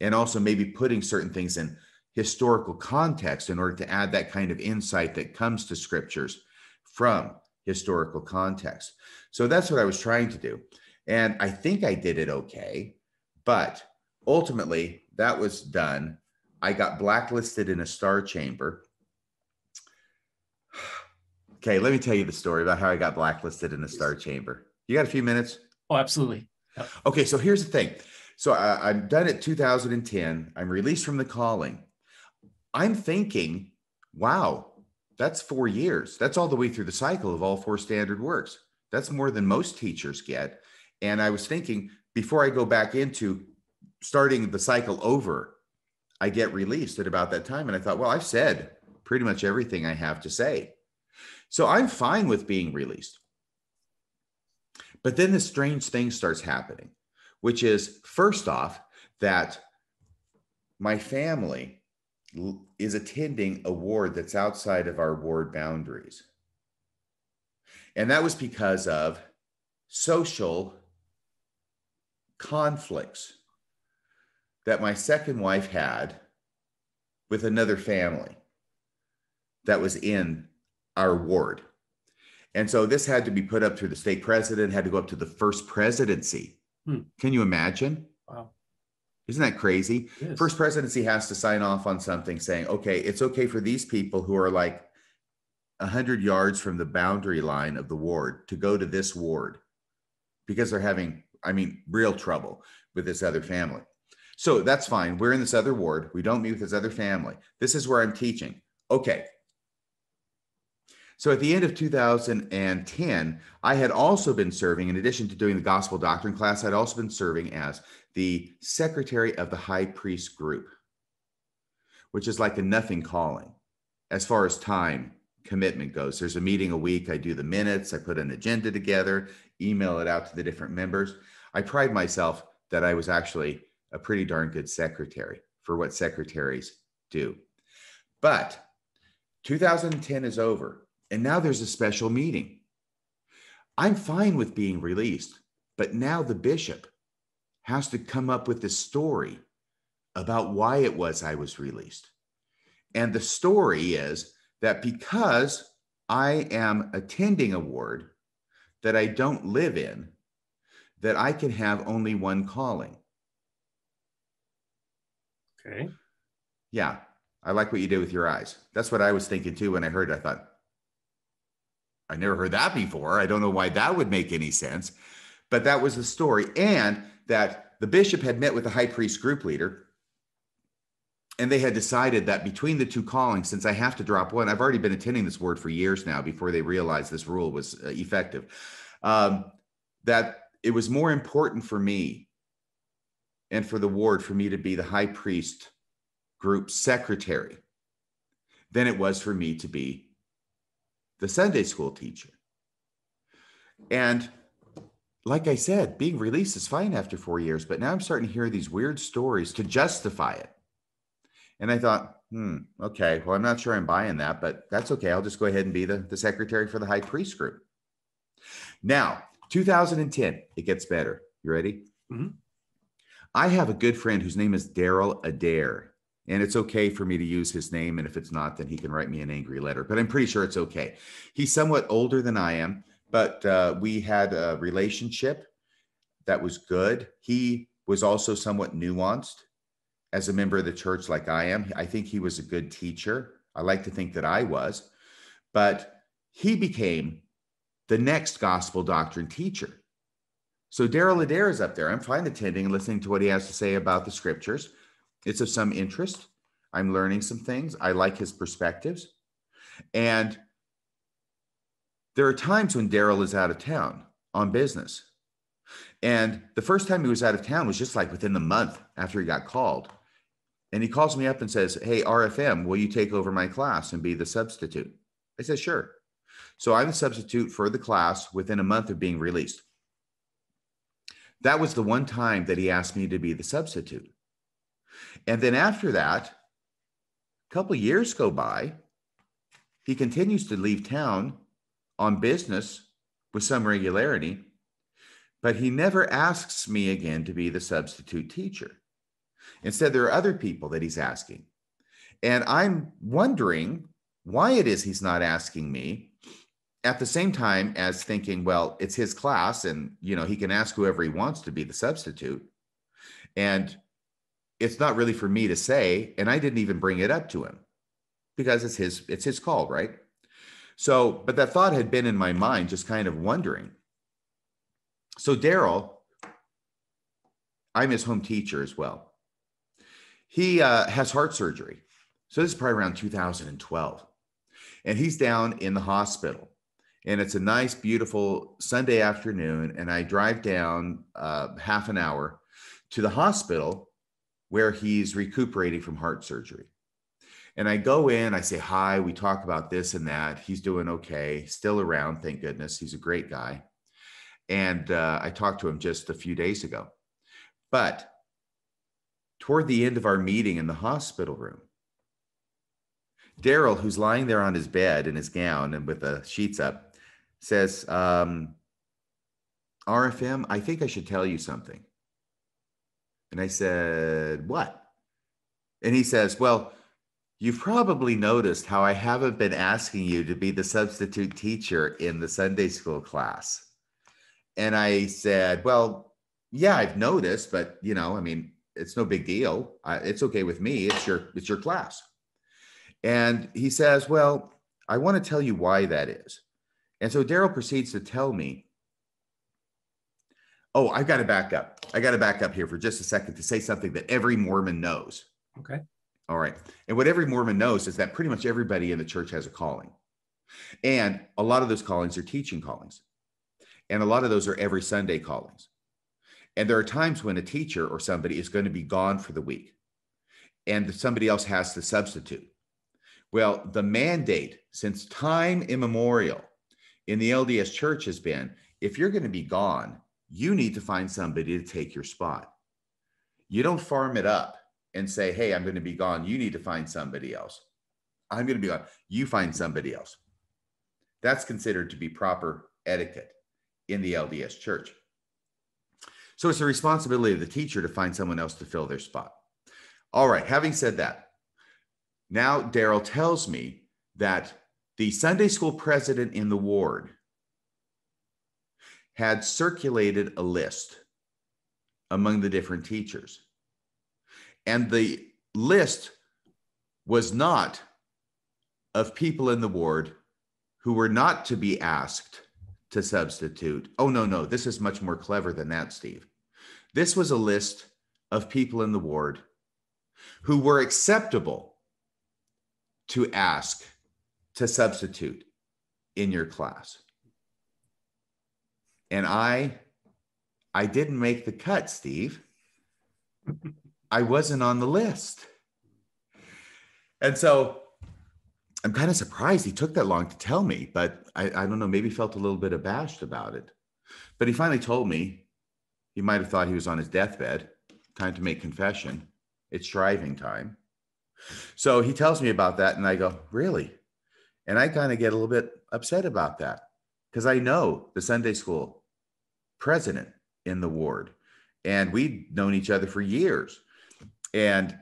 and also maybe putting certain things in historical context in order to add that kind of insight that comes to scriptures from historical context. So that's what I was trying to do. And I think I did it okay. But ultimately, that was done. I got blacklisted in a star chamber. Okay, let me tell you the story about how I got blacklisted in the star chamber. You got a few minutes? Oh, absolutely. Yep. Okay, so here's the thing. So I, I'm done at 2010. I'm released from the calling. I'm thinking, wow, that's four years. That's all the way through the cycle of all four standard works. That's more than most teachers get. And I was thinking before I go back into starting the cycle over, I get released at about that time. And I thought, well, I've said pretty much everything I have to say. So I'm fine with being released. But then this strange thing starts happening, which is first off, that my family is attending a ward that's outside of our ward boundaries. And that was because of social conflicts that my second wife had with another family that was in our ward. And so this had to be put up through the state president, had to go up to the first presidency. Hmm. Can you imagine? Wow. Isn't that crazy? First presidency has to sign off on something saying, okay, it's okay for these people who are like 100 yards from the boundary line of the ward to go to this ward because they're having, I mean, real trouble with this other family. So that's fine. We're in this other ward. We don't meet with this other family. This is where I'm teaching. Okay. So at the end of 2010, I had also been serving, in addition to doing the gospel doctrine class, I'd also been serving as the secretary of the high priest group, which is like a nothing calling as far as time commitment goes. There's a meeting a week. I do the minutes, I put an agenda together, email it out to the different members. I pride myself that I was actually a pretty darn good secretary for what secretaries do. But 2010 is over, and now there's a special meeting. I'm fine with being released, but now the bishop has to come up with a story about why it was I was released. And the story is that because I am attending a ward that I don't live in, that I can have only one calling. Okay. Yeah, I like what you did with your eyes. That's what I was thinking too when I heard it. I thought, I never heard that before. I don't know why that would make any sense. But that was the story. And that the bishop had met with the high priest group leader. And they had decided that between the two callings, since I have to drop one, I've already been attending this word for years now before they realized this rule was uh, effective, um, that it was more important for me and for the ward for me to be the high priest group secretary than it was for me to be the Sunday school teacher. And like I said, being released is fine after four years, but now I'm starting to hear these weird stories to justify it. And I thought, hmm, okay, well, I'm not sure I'm buying that, but that's okay. I'll just go ahead and be the, the secretary for the high priest group. Now, 2010, it gets better. You ready? Mm-hmm. I have a good friend whose name is Daryl Adair and it's okay for me to use his name. And if it's not, then he can write me an angry letter. But I'm pretty sure it's okay. He's somewhat older than I am, but uh, we had a relationship that was good. He was also somewhat nuanced as a member of the church, like I am. I think he was a good teacher. I like to think that I was, but he became the next gospel doctrine teacher. So Daryl Adair is up there. I'm fine attending and listening to what he has to say about the scriptures it's of some interest. I'm learning some things. I like his perspectives. And there are times when Daryl is out of town on business. And the first time he was out of town was just like within the month after he got called. And he calls me up and says, Hey, RFM, will you take over my class and be the substitute? I said, Sure. So I'm the substitute for the class within a month of being released. That was the one time that he asked me to be the substitute. And then after that, a couple years go by. He continues to leave town on business with some regularity, but he never asks me again to be the substitute teacher. Instead, there are other people that he's asking. And I'm wondering why it is he's not asking me at the same time as thinking, well, it's his class and, you know, he can ask whoever he wants to be the substitute. And it's not really for me to say and i didn't even bring it up to him because it's his it's his call right? So but that thought had been in my mind just kind of wondering. So daryl i'm his home teacher as well. He uh, has heart surgery. So this is probably around 2012 and he's down in the hospital. And it's a nice beautiful sunday afternoon. And i drive down uh, half an hour to the hospital where he's recuperating from heart surgery. And I go in, I say hi, we talk about this and that. He's doing okay, still around, thank goodness. He's a great guy. And uh, I talked to him just a few days ago. But toward the end of our meeting in the hospital room, Daryl, who's lying there on his bed in his gown and with the sheets up, says, um, RFM, I think I should tell you something. And I said, What? And he says, Well, you've probably noticed how I haven't been asking you to be the substitute teacher in the Sunday school class. And I said, Well, yeah, I've noticed, but you know, I mean, it's no big deal. I, it's okay with me. It's your it's your class. And he says, Well, I want to tell you why that is. And so Daryl proceeds to tell me Oh, I've got to back up. I got to back up here for just a second to say something that every Mormon knows. Okay. All right. And what every Mormon knows is that pretty much everybody in the church has a calling. And a lot of those callings are teaching callings. And a lot of those are every Sunday callings. And there are times when a teacher or somebody is going to be gone for the week and somebody else has to substitute. Well, the mandate since time immemorial in the LDS church has been if you're going to be gone, you need to find somebody to take your spot. You don't farm it up and say, hey, I'm going to be gone. You need to find somebody else. I'm going to be gone. You find somebody else. That's considered to be proper etiquette in the LDS church. So it's the responsibility of the teacher to find someone else to fill their spot. All right, having said that, now Daryl tells me that the Sunday school president in the ward had circulated a list among the different teachers. And the list was not of people in the ward who were not to be asked to substitute. Oh, no, no, this is much more clever than that, Steve. This was a list of people in the ward who were acceptable to ask to substitute in your class. And I I didn't make the cut, Steve. I wasn't on the list. And so I'm kind of surprised he took that long to tell me, but I, I don't know, maybe felt a little bit abashed about it. But he finally told me he might have thought he was on his deathbed, time to make confession. It's striving time. So he tells me about that, and I go, Really? And I kind of get a little bit upset about that because I know the Sunday school president in the ward, and we'd known each other for years. And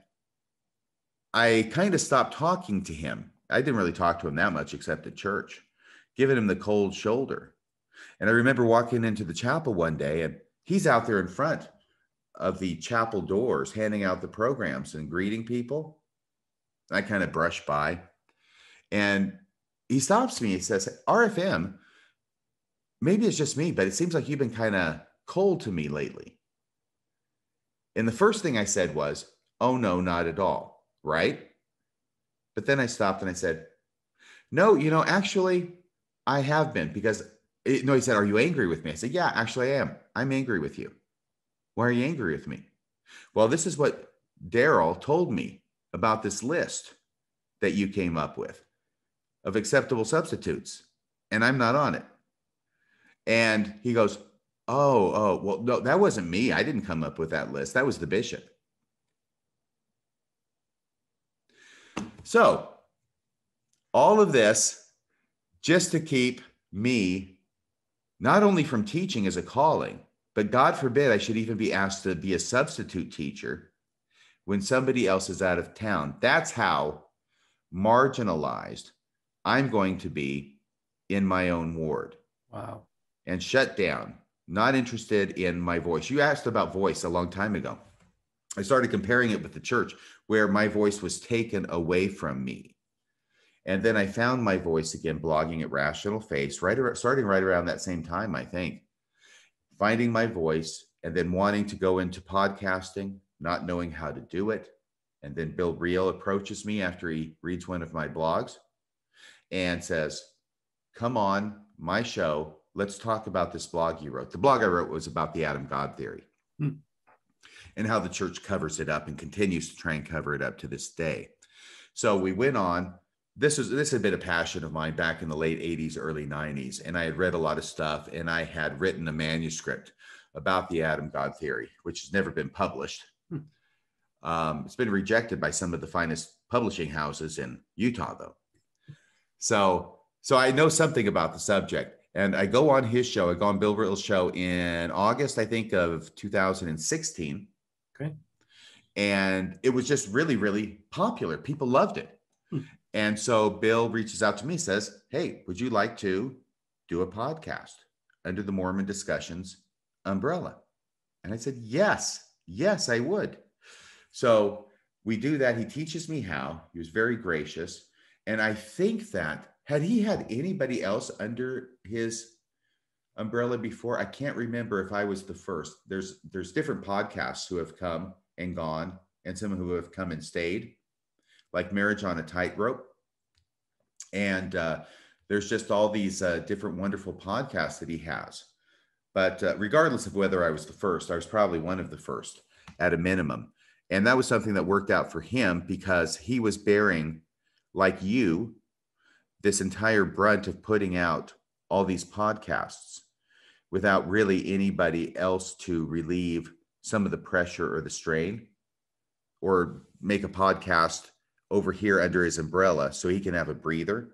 I kind of stopped talking to him. I didn't really talk to him that much except at church, giving him the cold shoulder. And I remember walking into the chapel one day, and he's out there in front of the chapel doors handing out the programs and greeting people. I kind of brushed by. And he stops me. He says, RFM, maybe it's just me, but it seems like you've been kind of cold to me lately. And the first thing I said was, Oh, no, not at all. Right. But then I stopped and I said, No, you know, actually, I have been because, it, no, he said, Are you angry with me? I said, Yeah, actually, I am. I'm angry with you. Why are you angry with me? Well, this is what Daryl told me about this list that you came up with of acceptable substitutes, and I'm not on it. And he goes, Oh, oh, well, no, that wasn't me. I didn't come up with that list. That was the bishop. So, all of this just to keep me not only from teaching as a calling, but God forbid I should even be asked to be a substitute teacher when somebody else is out of town. That's how marginalized I'm going to be in my own ward. Wow. And shut down, not interested in my voice. You asked about voice a long time ago. I started comparing it with the church where my voice was taken away from me. And then I found my voice again blogging at Rational Faiths, right around, starting right around that same time, I think. Finding my voice and then wanting to go into podcasting, not knowing how to do it. And then Bill Reel approaches me after he reads one of my blogs and says, Come on, my show. Let's talk about this blog you wrote. The blog I wrote was about the Adam God theory. Hmm and how the church covers it up and continues to try and cover it up to this day. So we went on. This was this had been a passion of mine back in the late 80s, early 90s. And I had read a lot of stuff and I had written a manuscript about the Adam God theory, which has never been published. Hmm. Um, it's been rejected by some of the finest publishing houses in Utah, though. So, so I know something about the subject. And I go on his show. I go on Bill Reel's show in August, I think, of 2016. Okay. And it was just really, really popular. People loved it. Hmm. And so Bill reaches out to me, says, Hey, would you like to do a podcast under the Mormon Discussions umbrella? And I said, Yes, yes, I would. So we do that. He teaches me how. He was very gracious. And I think that had he had anybody else under his umbrella before. I can't remember if I was the first. There's there's different podcasts who have come and gone, and some who have come and stayed, like Marriage on a Tightrope. And uh, there's just all these uh, different wonderful podcasts that he has. But uh, regardless of whether I was the first, I was probably one of the first at a minimum. And that was something that worked out for him because he was bearing, like you, this entire brunt of putting out all these podcasts without really anybody else to relieve some of the pressure or the strain or make a podcast over here under his umbrella so he can have a breather.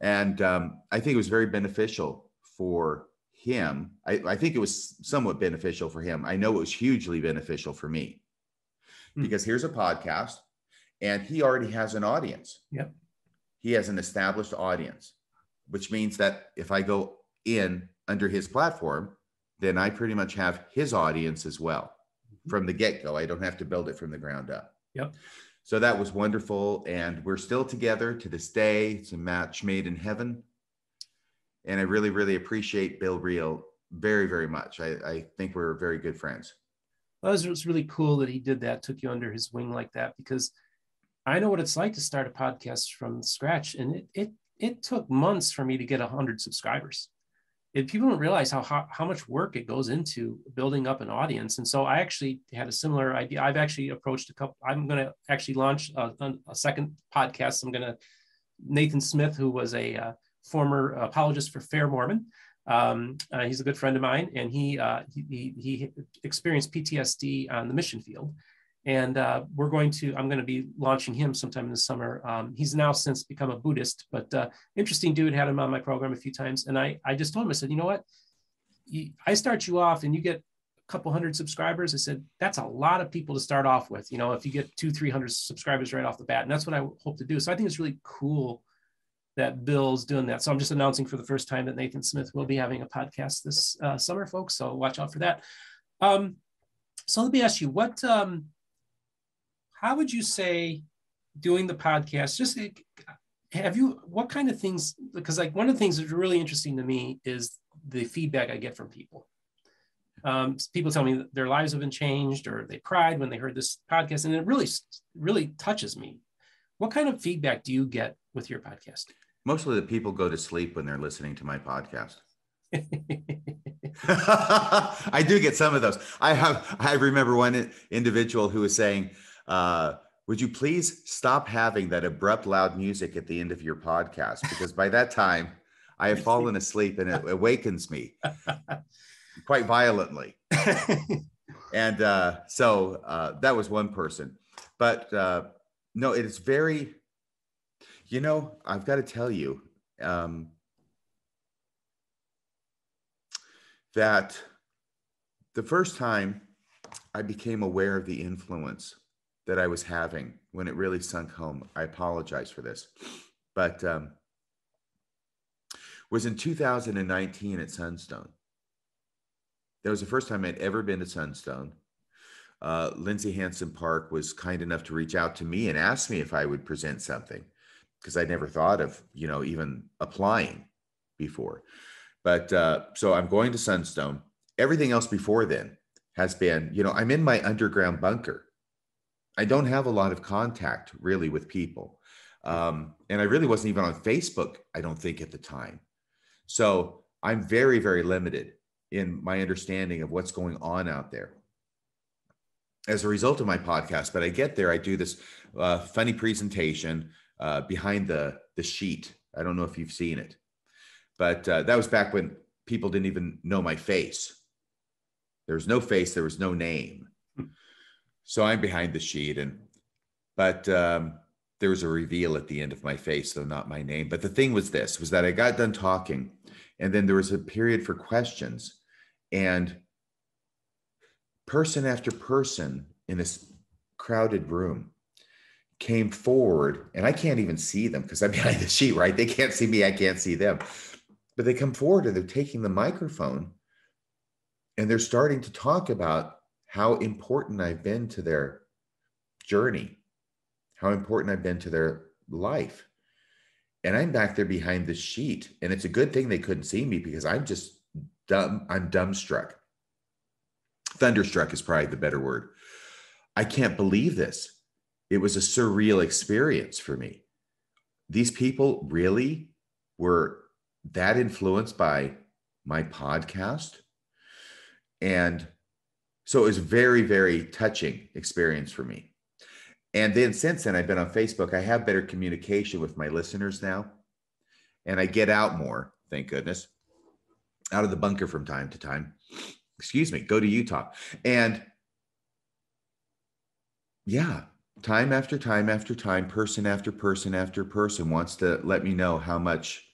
And um, I think it was very beneficial for him. I, I, think it was somewhat beneficial for him. I know it was hugely beneficial for me hmm. because here's a podcast and he already has an audience. Yep. He has an established audience which means that if I go in under his platform, then I pretty much have his audience as well mm-hmm. from the get go. I don't have to build it from the ground up. Yep. so that was wonderful. And we're still together to this day. It's a match made in heaven. And I really, really appreciate Bill Reel very, very much. I, I think we're very good friends. Well, it was really cool that he did that, took you under his wing like that, because I know what it's like to start a podcast from scratch. And it, it, it took months for me to get 100 subscribers it, people don't realize how, how, how much work it goes into building up an audience. And so I actually had a similar idea. I've actually approached a couple. I'm going to actually launch a, a, second podcast. I'm going to Nathan Smith, who was a uh, former apologist for Fair Mormon. Um, uh, he's a good friend of mine, and he, uh, he he experienced PTSD on the mission field, and uh, we're going to i'm going to be launching him sometime in the summer. Um, he's now since become a buddhist but uh, interesting dude had him on my program a few times. And i i just told him i said you know what? I start you off and you get a couple hundred subscribers. I said that's a lot of people to start off with you know if you get two three hundred subscribers right off the bat. And that's what i hope to do. So i think it's really cool that bill's doing that. So i'm just announcing for the first time that nathan smith will be having a podcast this uh, summer folks. So watch out for that. Um, so let me ask you what um, how would you say doing the podcast just have you what kind of things because like one of the things that's really interesting to me is the feedback i get from people. Um, people tell me their lives have been changed or they cried when they heard this podcast and it really really touches me. What kind of feedback do you get with your podcast? Mostly the people go to sleep when they're listening to my podcast. [laughs] [laughs] I do get some of those. I have I remember one individual who was saying, uh, would you please stop having that abrupt, loud music at the end of your podcast? Because by that time, I have fallen asleep and it awakens me [laughs] quite violently. [laughs] and uh, so uh, that was one person. But uh, no, it is very, you know, I've got to tell you um, that the first time I became aware of the influence that I was having when it really sunk home. I apologize for this, but um, was in 2019 at Sunstone. That was the first time I'd ever been to Sunstone. Uh, Lindsay Hansen Park was kind enough to reach out to me and ask me if I would present something because I'd never thought of, you know, even applying before. But uh, so I'm going to Sunstone. Everything else before then has been, you know, I'm in my underground bunker. I don't have a lot of contact really with people. Um, and I really wasn't even on Facebook, I don't think, at the time. So I'm very, very limited in my understanding of what's going on out there as a result of my podcast. But I get there, I do this uh, funny presentation uh, behind the, the sheet. I don't know if you've seen it, but uh, that was back when people didn't even know my face. There was no face, there was no name. So I'm behind the sheet, and but um, there was a reveal at the end of my face, though not my name. But the thing was this: was that I got done talking, and then there was a period for questions, and person after person in this crowded room came forward, and I can't even see them because I'm [laughs] behind the sheet, right? They can't see me, I can't see them. But they come forward and they're taking the microphone and they're starting to talk about how important I've been to their journey, how important I've been to their life. And I'm back there behind the sheet. And it's a good thing they couldn't see me because I'm just dumb. I'm dumbstruck. Thunderstruck is probably the better word. I can't believe this. It was a surreal experience for me. These people really were that influenced by my podcast. And so it was very, very touching experience for me. And then since then, I've been on Facebook. I have better communication with my listeners now. And I get out more, thank goodness, out of the bunker from time to time. Excuse me, go to Utah. And yeah, time after time after time, person after person after person wants to let me know how much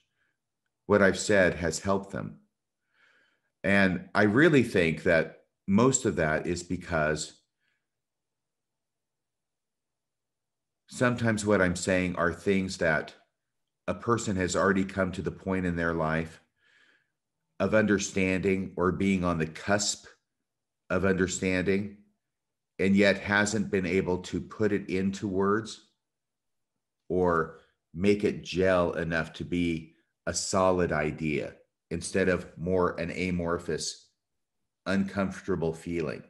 what I've said has helped them. And I really think that most of that is because sometimes what I'm saying are things that a person has already come to the point in their life of understanding or being on the cusp of understanding. and yet hasn't been able to put it into words or make it gel enough to be a solid idea instead of more an amorphous, uncomfortable feeling.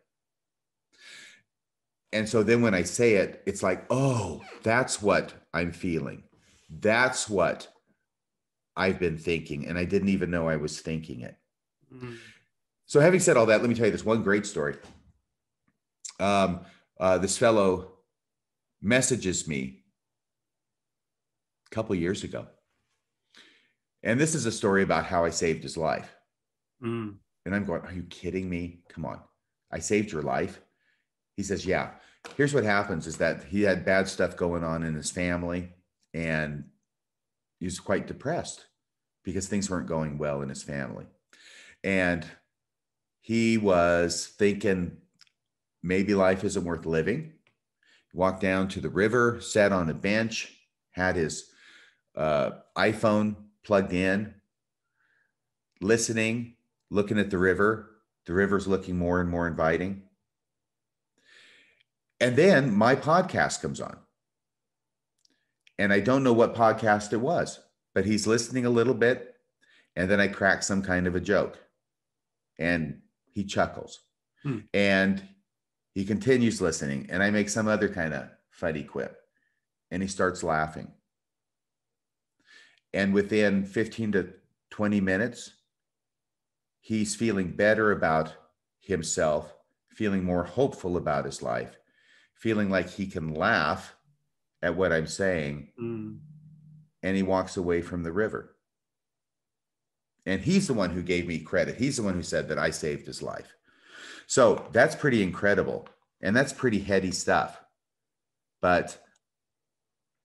And so then when I say it, it's like, oh, that's what I'm feeling. That's what I've been thinking. And I didn't even know I was thinking it. Mm-hmm. So, having said all that, let me tell you this one great story. Um, uh, this fellow messages me a couple years ago. And this is a story about how I saved his life. Mm. And I'm going, Are you kidding me? Come on. I saved your life. He says, Yeah. Here's what happens is that he had bad stuff going on in his family and he was quite depressed because things weren't going well in his family. And he was thinking maybe life isn't worth living. He walked down to the river, sat on a bench, had his uh, iPhone plugged in, listening, looking at the river. The river's looking more and more inviting. And then my podcast comes on. And I don't know what podcast it was, but he's listening a little bit. And then I crack some kind of a joke. And he chuckles hmm. and he continues listening and i make some other kind of funny quip and he starts laughing and within 15 to 20 minutes he's feeling better about himself feeling more hopeful about his life feeling like he can laugh at what i'm saying mm. and he walks away from the river and he's the one who gave me credit. He's the one who said that I saved his life. So that's pretty incredible. And that's pretty heady stuff. But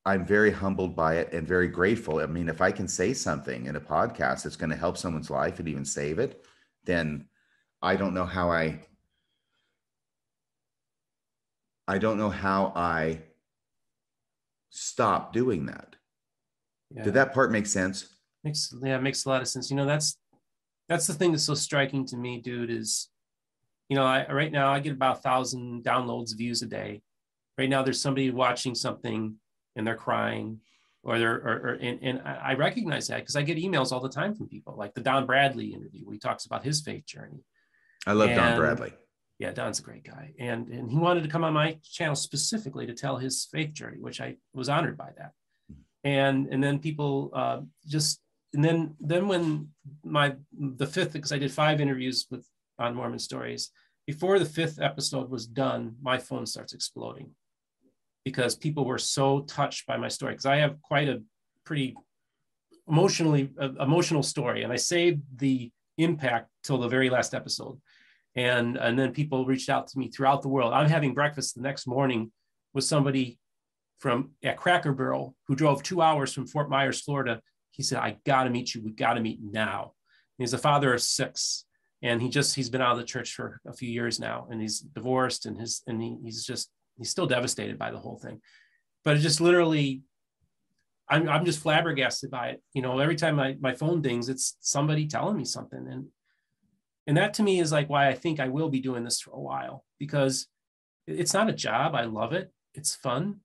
I'm very humbled by it and very grateful. I mean, if I can say something in a podcast that's going to help someone's life and even save it, then I don't know how I I don't know how I stop doing that. Yeah. Did that part make sense? Makes yeah, makes a lot of sense. You know, that's that's the thing that's so striking to me, dude, is you know, I right now I get about a thousand downloads, views a day. Right now there's somebody watching something and they're crying or they're or, or and, and I recognize that because I get emails all the time from people like the Don Bradley interview where he talks about his faith journey. I love and, Don Bradley. Yeah, Don's a great guy. And and he wanted to come on my channel specifically to tell his faith journey, which I was honored by that. Hmm. And and then people uh, just and then then when my the fifth because I did five interviews with on Mormon stories before the fifth episode was done, my phone starts exploding because people were so touched by my story because I have quite a pretty emotionally uh, emotional story and I saved the impact till the very last episode and and then people reached out to me throughout the world i'm having breakfast the next morning with somebody from at cracker barrel who drove two hours from fort myers florida he said, I got to meet you. We got to meet now. And he's a father of six. And he just, he's been out of the church for a few years now and he's divorced and his, and he, he's just, he's still devastated by the whole thing. But it just literally, I'm, I'm just flabbergasted by it. You know, every time my, my phone dings, it's somebody telling me something. And, and that to me is like why I think I will be doing this for a while because it's not a job. I love it. It's fun.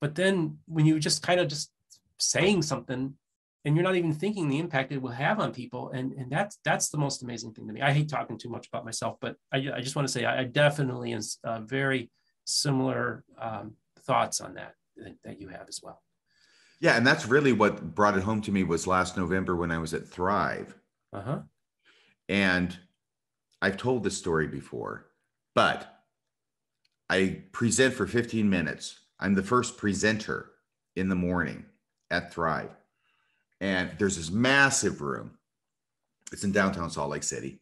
But then when you just kind of just saying something and you're not even thinking the impact it will have on people and and that's that's the most amazing thing to me i hate talking too much about myself but i, I just want to say i, definitely is uh, very similar um, thoughts on that, that you have as well yeah and that's really what brought it home to me was last november when i was at thrive uh-huh and i've told this story before but i present for 15 minutes i'm the first presenter in the morning at thrive and there's this massive room. It's in downtown Salt Lake City.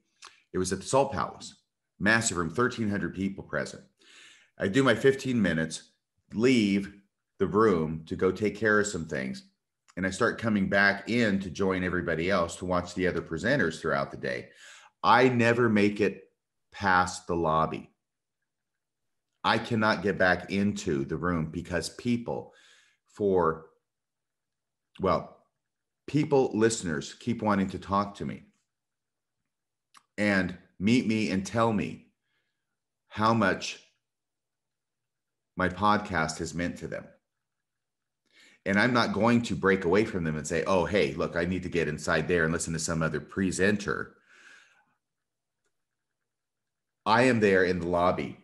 It was at the Salt Palace, massive room, 1,300 people present. I do my 15 minutes, leave the room to go take care of some things. And I start coming back in to join everybody else to watch the other presenters throughout the day. I never make it past the lobby. I cannot get back into the room because people, for, well, people, listeners, keep wanting to talk to me and meet me and tell me how much my podcast has meant to them. And I'm not going to break away from them and say, oh, hey, look, I need to get inside there and listen to some other presenter. I am there in the lobby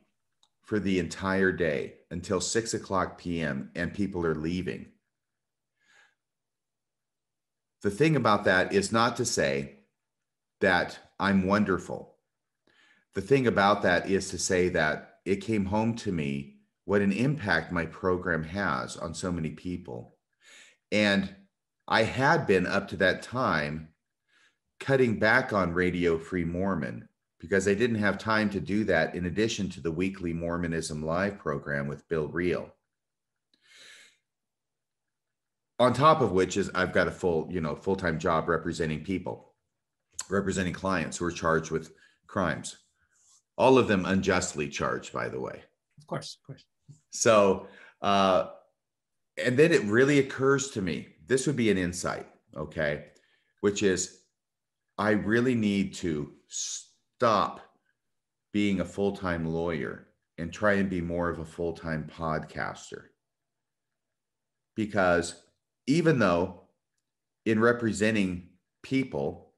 for the entire day until six o'clock p.m., and people are leaving. The thing about that is not to say that I'm wonderful. The thing about that is to say that it came home to me what an impact my program has on so many people. And I had been up to that time cutting back on Radio Free Mormon because I didn't have time to do that in addition to the weekly Mormonism Live program with Bill Reel. On top of which is I've got a full, you know, full-time job representing people, representing clients who are charged with crimes. All of them unjustly charged, by the way. Of course, of course. So, uh, and then it really occurs to me this would be an insight, okay, which is I really need to stop being a full time lawyer and try and be more of a full time podcaster. Because even though in representing people,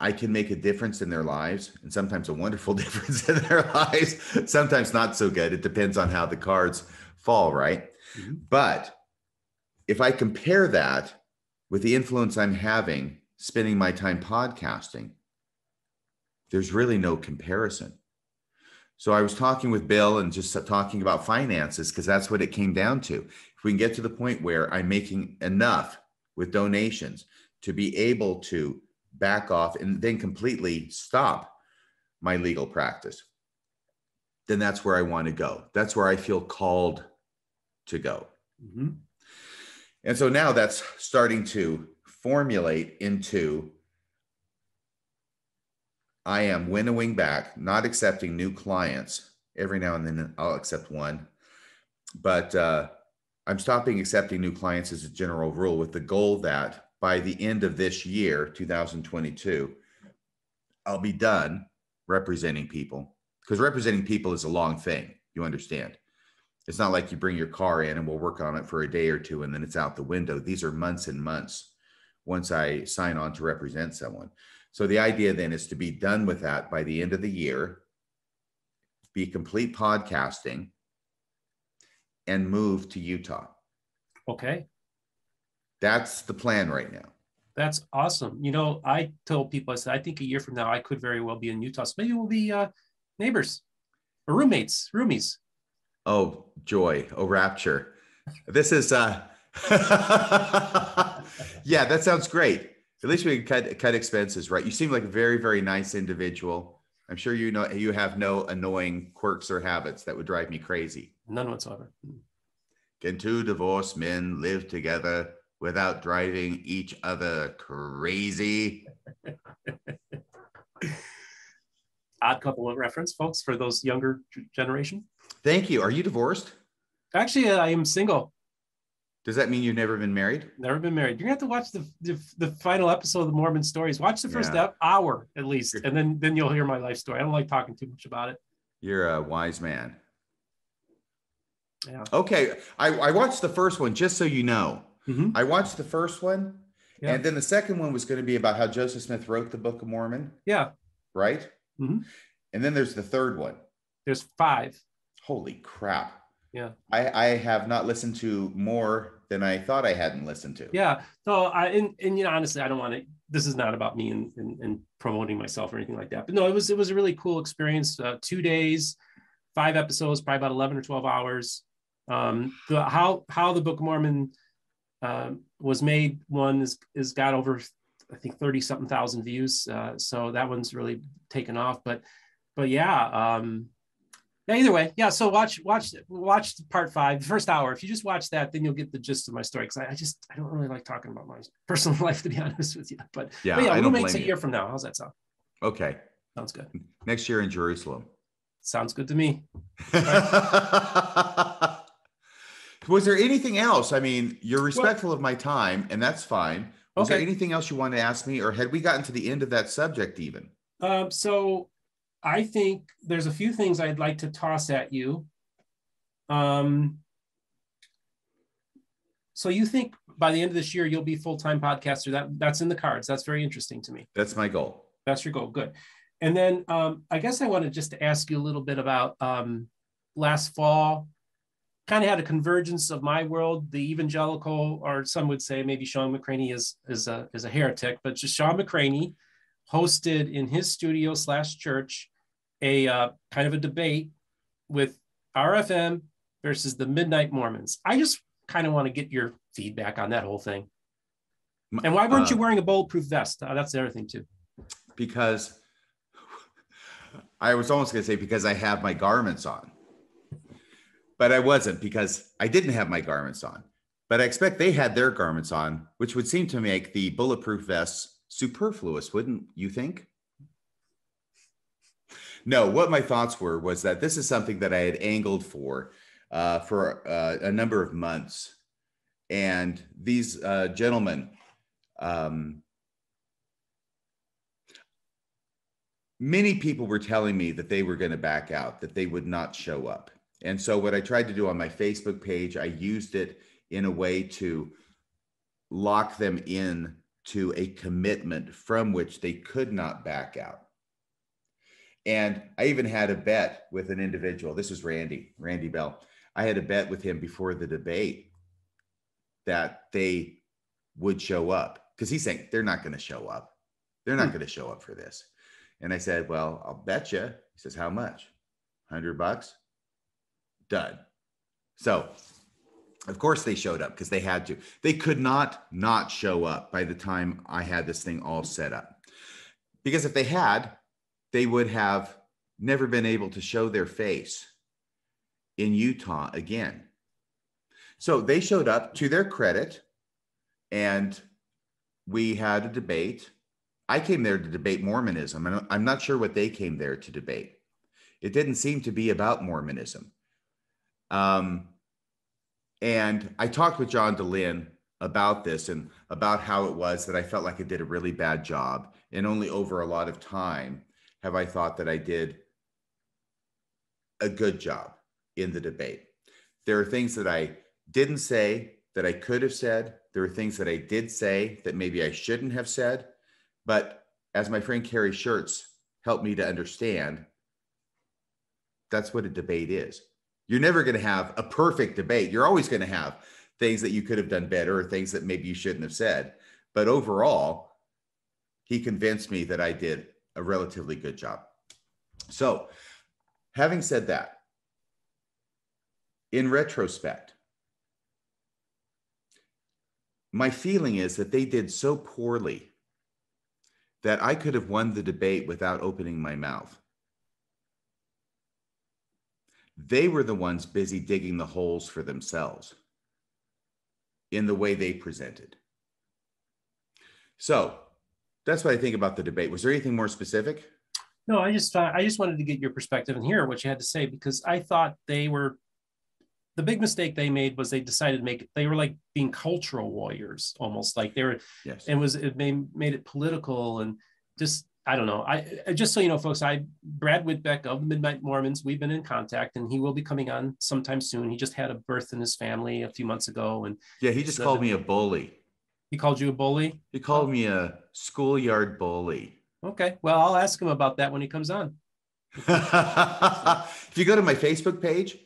I can make a difference in their lives and sometimes a wonderful [laughs] difference in their lives, sometimes not so good. It depends on how the cards fall, right? Mm-hmm. But if I compare that with the influence I'm having spending my time podcasting, there's really no comparison. So I was talking with Bill and just talking about finances because that's what it came down to. If we can get to the point where I'm making enough with donations to be able to back off and then completely stop my legal practice, then that's where I want to go. That's where I feel called to go. Mm-hmm. And so now that's starting to formulate into I am winnowing back, not accepting new clients. Every now and then I'll accept one, but uh, I'm stopping accepting new clients as a general rule with the goal that by the end of this year, 2022, I'll be done representing people because representing people is a long thing. You understand? It's not like you bring your car in and we'll work on it for a day or two and then it's out the window. These are months and months once I sign on to represent someone. So the idea then is to be done with that by the end of the year, be complete podcasting, and move to Utah. Okay. That's the plan right now. That's awesome. You know, I told people, I said, I think a year from now, I could very well be in Utah. So maybe we'll be uh, neighbors or roommates, roomies. Oh, joy. Oh, rapture. This is, uh, [laughs] yeah, that sounds great. At least we can cut cut expenses, right? You seem like a very very nice individual. I'm sure you know you have no annoying quirks or habits that would drive me crazy. None whatsoever. Can two divorced men live together without driving each other crazy? [laughs] Odd couple of reference, folks, for those younger generation. Thank you. Are you divorced? Actually, uh, I am single. Does that mean you've never been married? Never been married. You're gonna have to watch the the, the final episode of the Mormon Stories. Watch the first yeah. hour at least, and then then you'll hear my life story. I don't like talking too much about it. You're a wise man. Yeah. Okay, I, I watched the first one just so you know. Mm-hmm. I watched the first one, yeah. and then the second one was going to be about how Joseph Smith wrote the Book of Mormon. Yeah. Right. Mm-hmm. And then there's the third one. There's five. Holy crap! Yeah. I I have not listened to more than I thought I hadn't listened to. Yeah. So I and, and you know honestly I don't want to. This is not about me and, and, and promoting myself or anything like that. But no, it was it was a really cool experience. Uh, two days, five episodes, probably about eleven or twelve hours. Um, the how how the Book of Mormon um, was made one is is got over I think thirty something thousand views. Uh, so that one's really taken off. But but yeah. Um, yeah either way yeah so watch watch watch part five the first hour. If you just watch that then you'll get the gist of my story because I, I, just i don't really like talking about my [laughs] personal life to be honest with you but yeah, but yeah roommates a year from now? How's that sound? Okay. Sounds good. Next year in jerusalem. Sounds good to me [laughs] [laughs] was there anything else i mean you're respectful well, of my time and that's fine was okay. there anything else you wanted to ask me or had we gotten to the end of that subject even um, so I think there's a few things I'd like to toss at you. Um, so you think by the end of this year you'll be full-time podcaster? That that's in the cards. That's very interesting to me. That's my goal. That's your goal. Good. And then um, I guess I wanted just to ask you a little bit about um, last fall. Kind of had a convergence of my world, the evangelical, or some would say maybe Shawn McCraney is is a is a heretic, but just Shawn McCraney hosted in his studio slash church a uh, kind of a debate with RFM versus the Midnight Mormons. I just kind of want to get your feedback on that whole thing. And why weren't uh, you wearing a bulletproof vest? Uh, that's the other thing too. Because [laughs] I was almost going to say because I have my garments on, but I wasn't because I didn't have my garments on. But I expect they had their garments on, which would seem to make the bulletproof vests superfluous, wouldn't you think? No, what my thoughts were was that this is something that I had angled for uh, for uh, a number of months. And these uh, gentlemen, um, many people were telling me that they were going to back out, that they would not show up. And so, what I tried to do on my Facebook page, I used it in a way to lock them in to a commitment from which they could not back out. And I even had a bet with an individual. This was Randy, Randy Bell. I had a bet with him before the debate that they would show up because he's saying they're not going to show up. They're not hmm. going to show up for this. And I said, Well, I'll bet you. He says, How much? 100 bucks? Done. So, of course, they showed up because they had to. They could not not show up by the time I had this thing all set up. Because if they had, they would have never been able to show their face in Utah again. So they showed up to their credit and we had a debate. I came there to debate Mormonism, and I'm not sure what they came there to debate. It didn't seem to be about Mormonism. Um, and I talked with John Dehlin about this and about how it was that I felt like I did a really bad job. And only over a lot of time have I thought that I did a good job in the debate. There are things that I didn't say that I could have said. There are things that I did say that maybe I shouldn't have said. But as my friend Kerry Shirts helped me to understand, that's what a debate is. You're never going to have a perfect debate. You're always going to have things that you could have done better or things that maybe you shouldn't have said. But overall, he convinced me that I did a relatively good job. So, having said that, in retrospect, my feeling is that they did so poorly that I could have won the debate without opening my mouth. They were the ones busy digging the holes for themselves in the way they presented. So that's what I think about the debate. Was there anything more specific? No, I just uh, I just wanted to get your perspective and hear what you had to say because I thought they were the big mistake they made was they decided to make they were like being cultural warriors almost like they were yes and was it made, made it political and just I don't know. I just so you know, folks, I Brad Whitbeck of the Midnight Mormons. We've been in contact, and he will be coming on sometime soon. He just had a birth in his family a few months ago, and yeah, he just called me a bully. He called you a bully. He called me a schoolyard bully. Okay, well, I'll ask him about that when he comes on. [laughs] if you go to my Facebook page,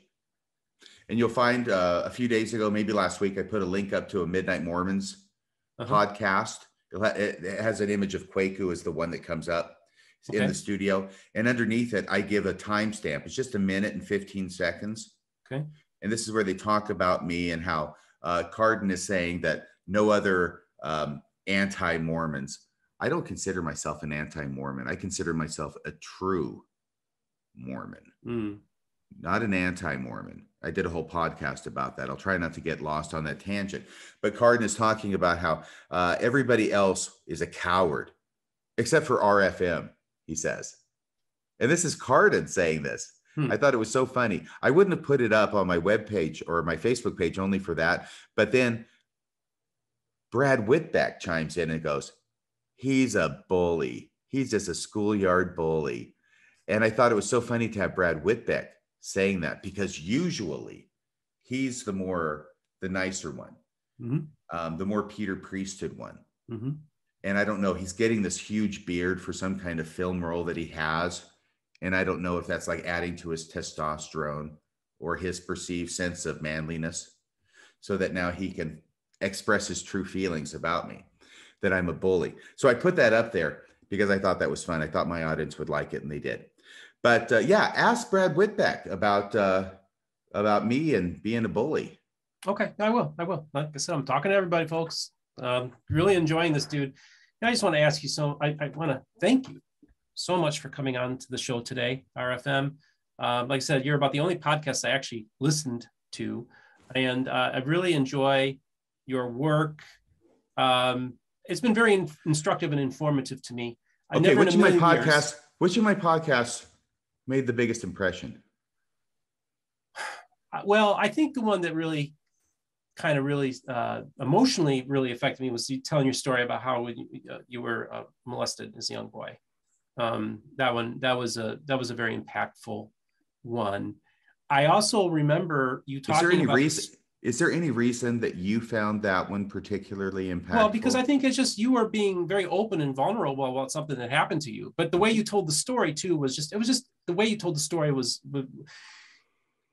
and you'll find uh, a few days ago, maybe last week, I put a link up to a Midnight Mormons uh-huh. podcast. It has an image of Kwaku as the one that comes up okay. in the studio, and underneath it, I give a timestamp. It's just a minute and 15 seconds. Okay. And this is where they talk about me and how uh, Cardon is saying that no other um, anti-Mormons. I don't consider myself an anti-Mormon. I consider myself a true Mormon, mm. Not an anti-Mormon. I did a whole podcast about that. I'll try not to get lost on that tangent. But Cardon is talking about how uh, everybody else is a coward, except for RFM, he says. And this is Cardon saying this. Hmm. I thought it was so funny. I wouldn't have put it up on my web page or my Facebook page only for that. But then Brad Whitbeck chimes in and goes, He's a bully. He's just a schoolyard bully. And I thought it was so funny to have Brad Whitbeck saying that because usually he's the more the nicer one, Mhm. um, the more Peter Priesthood one. Mhm. And I don't know, he's getting this huge beard for some kind of film role that he has. And I don't know if that's like adding to his testosterone or his perceived sense of manliness so that now he can express his true feelings about me that I'm a bully. So I put that up there because I thought that was fun. I thought my audience would like it and they did. But uh, yeah, ask Brad Whitbeck about uh, about me and being a bully. Okay, I will. I will. Like I said, I'm talking to everybody, folks. Um, really enjoying this, dude. And I just want to ask you. So I, I want to thank you so much for coming on to the show today, RFM. Um, like I said, you're about the only podcast I actually listened to, and uh, I really enjoy your work. Um, it's been very in- instructive and informative to me. I Okay, which of my million years- which of my podcasts made the biggest impression? [sighs] Uh, well, I think the one that really kind of really uh, emotionally really affected me was you telling your story about how you, uh, you were uh, molested as a young boy. Um, that one, that was a that was a very impactful one. I also remember you Is talking there any about reason? Is there any reason that you found that one particularly impactful? Well, because I think it's just you were being very open and vulnerable about something that happened to you. But the way you told the story too was just it was just the way you told the story was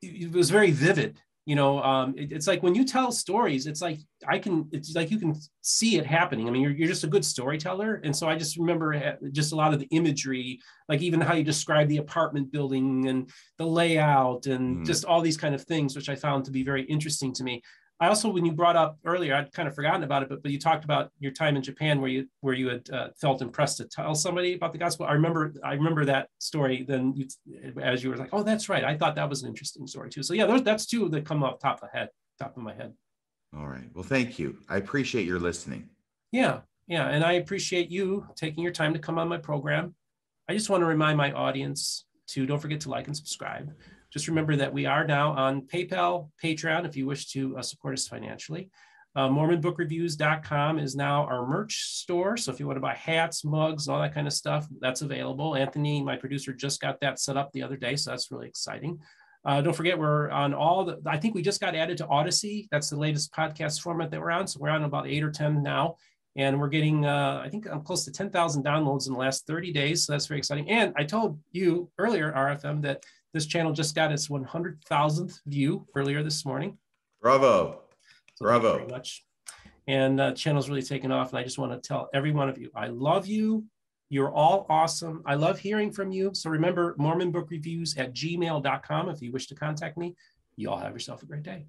it was very vivid. You know, um, it- it's like when you tell stories, it's like I can, it's like you can see it happening. I mean, you're, you're just a good storyteller, and so I just remember uh, just a lot of the imagery, like even how you describe the apartment building and the layout, and Mm. just all these kind of things, which I found to be very interesting to me. I also, when you brought up earlier, I'd kind of forgotten about it, but but you talked about your time in Japan where you where you had uh, felt impressed to tell somebody about the gospel. I remember I remember that story. Then you, as you were like, oh, that's right. I thought that was an interesting story too. So yeah, those that's two that come off top of the head, top of my head. All right. Well, thank you. I appreciate your listening. Yeah, yeah, and I appreciate you taking your time to come on my program. I just want to remind my audience to don't forget to like and subscribe. Just remember that we are now on PayPal, Patreon, if you wish to uh, support us financially. Uh, MormonBookReviews.com is now our merch store. So if you want to buy hats, mugs, all that kind of stuff, that's available. Anthony, my producer, just got that set up the other day. So that's really exciting. Uh, don't forget, we're on all the, I think we just got added to Odysee. That's the latest podcast format that we're on. So we're on about eight or 10 now. And we're getting, uh, I think I'm close to 10,000 downloads in the last 30 days. So that's very exciting. And I told you earlier, RFM, that this channel just got its 100,000th view earlier this morning. Bravo. So thank you Bravo. very much. And uh, channel's really taken off. And I just want to tell every one of you, I love you. You're all awesome. I love hearing from you. So remember, Mormon Book Reviews at gmail.com if you wish to contact me. You all have yourself a great day.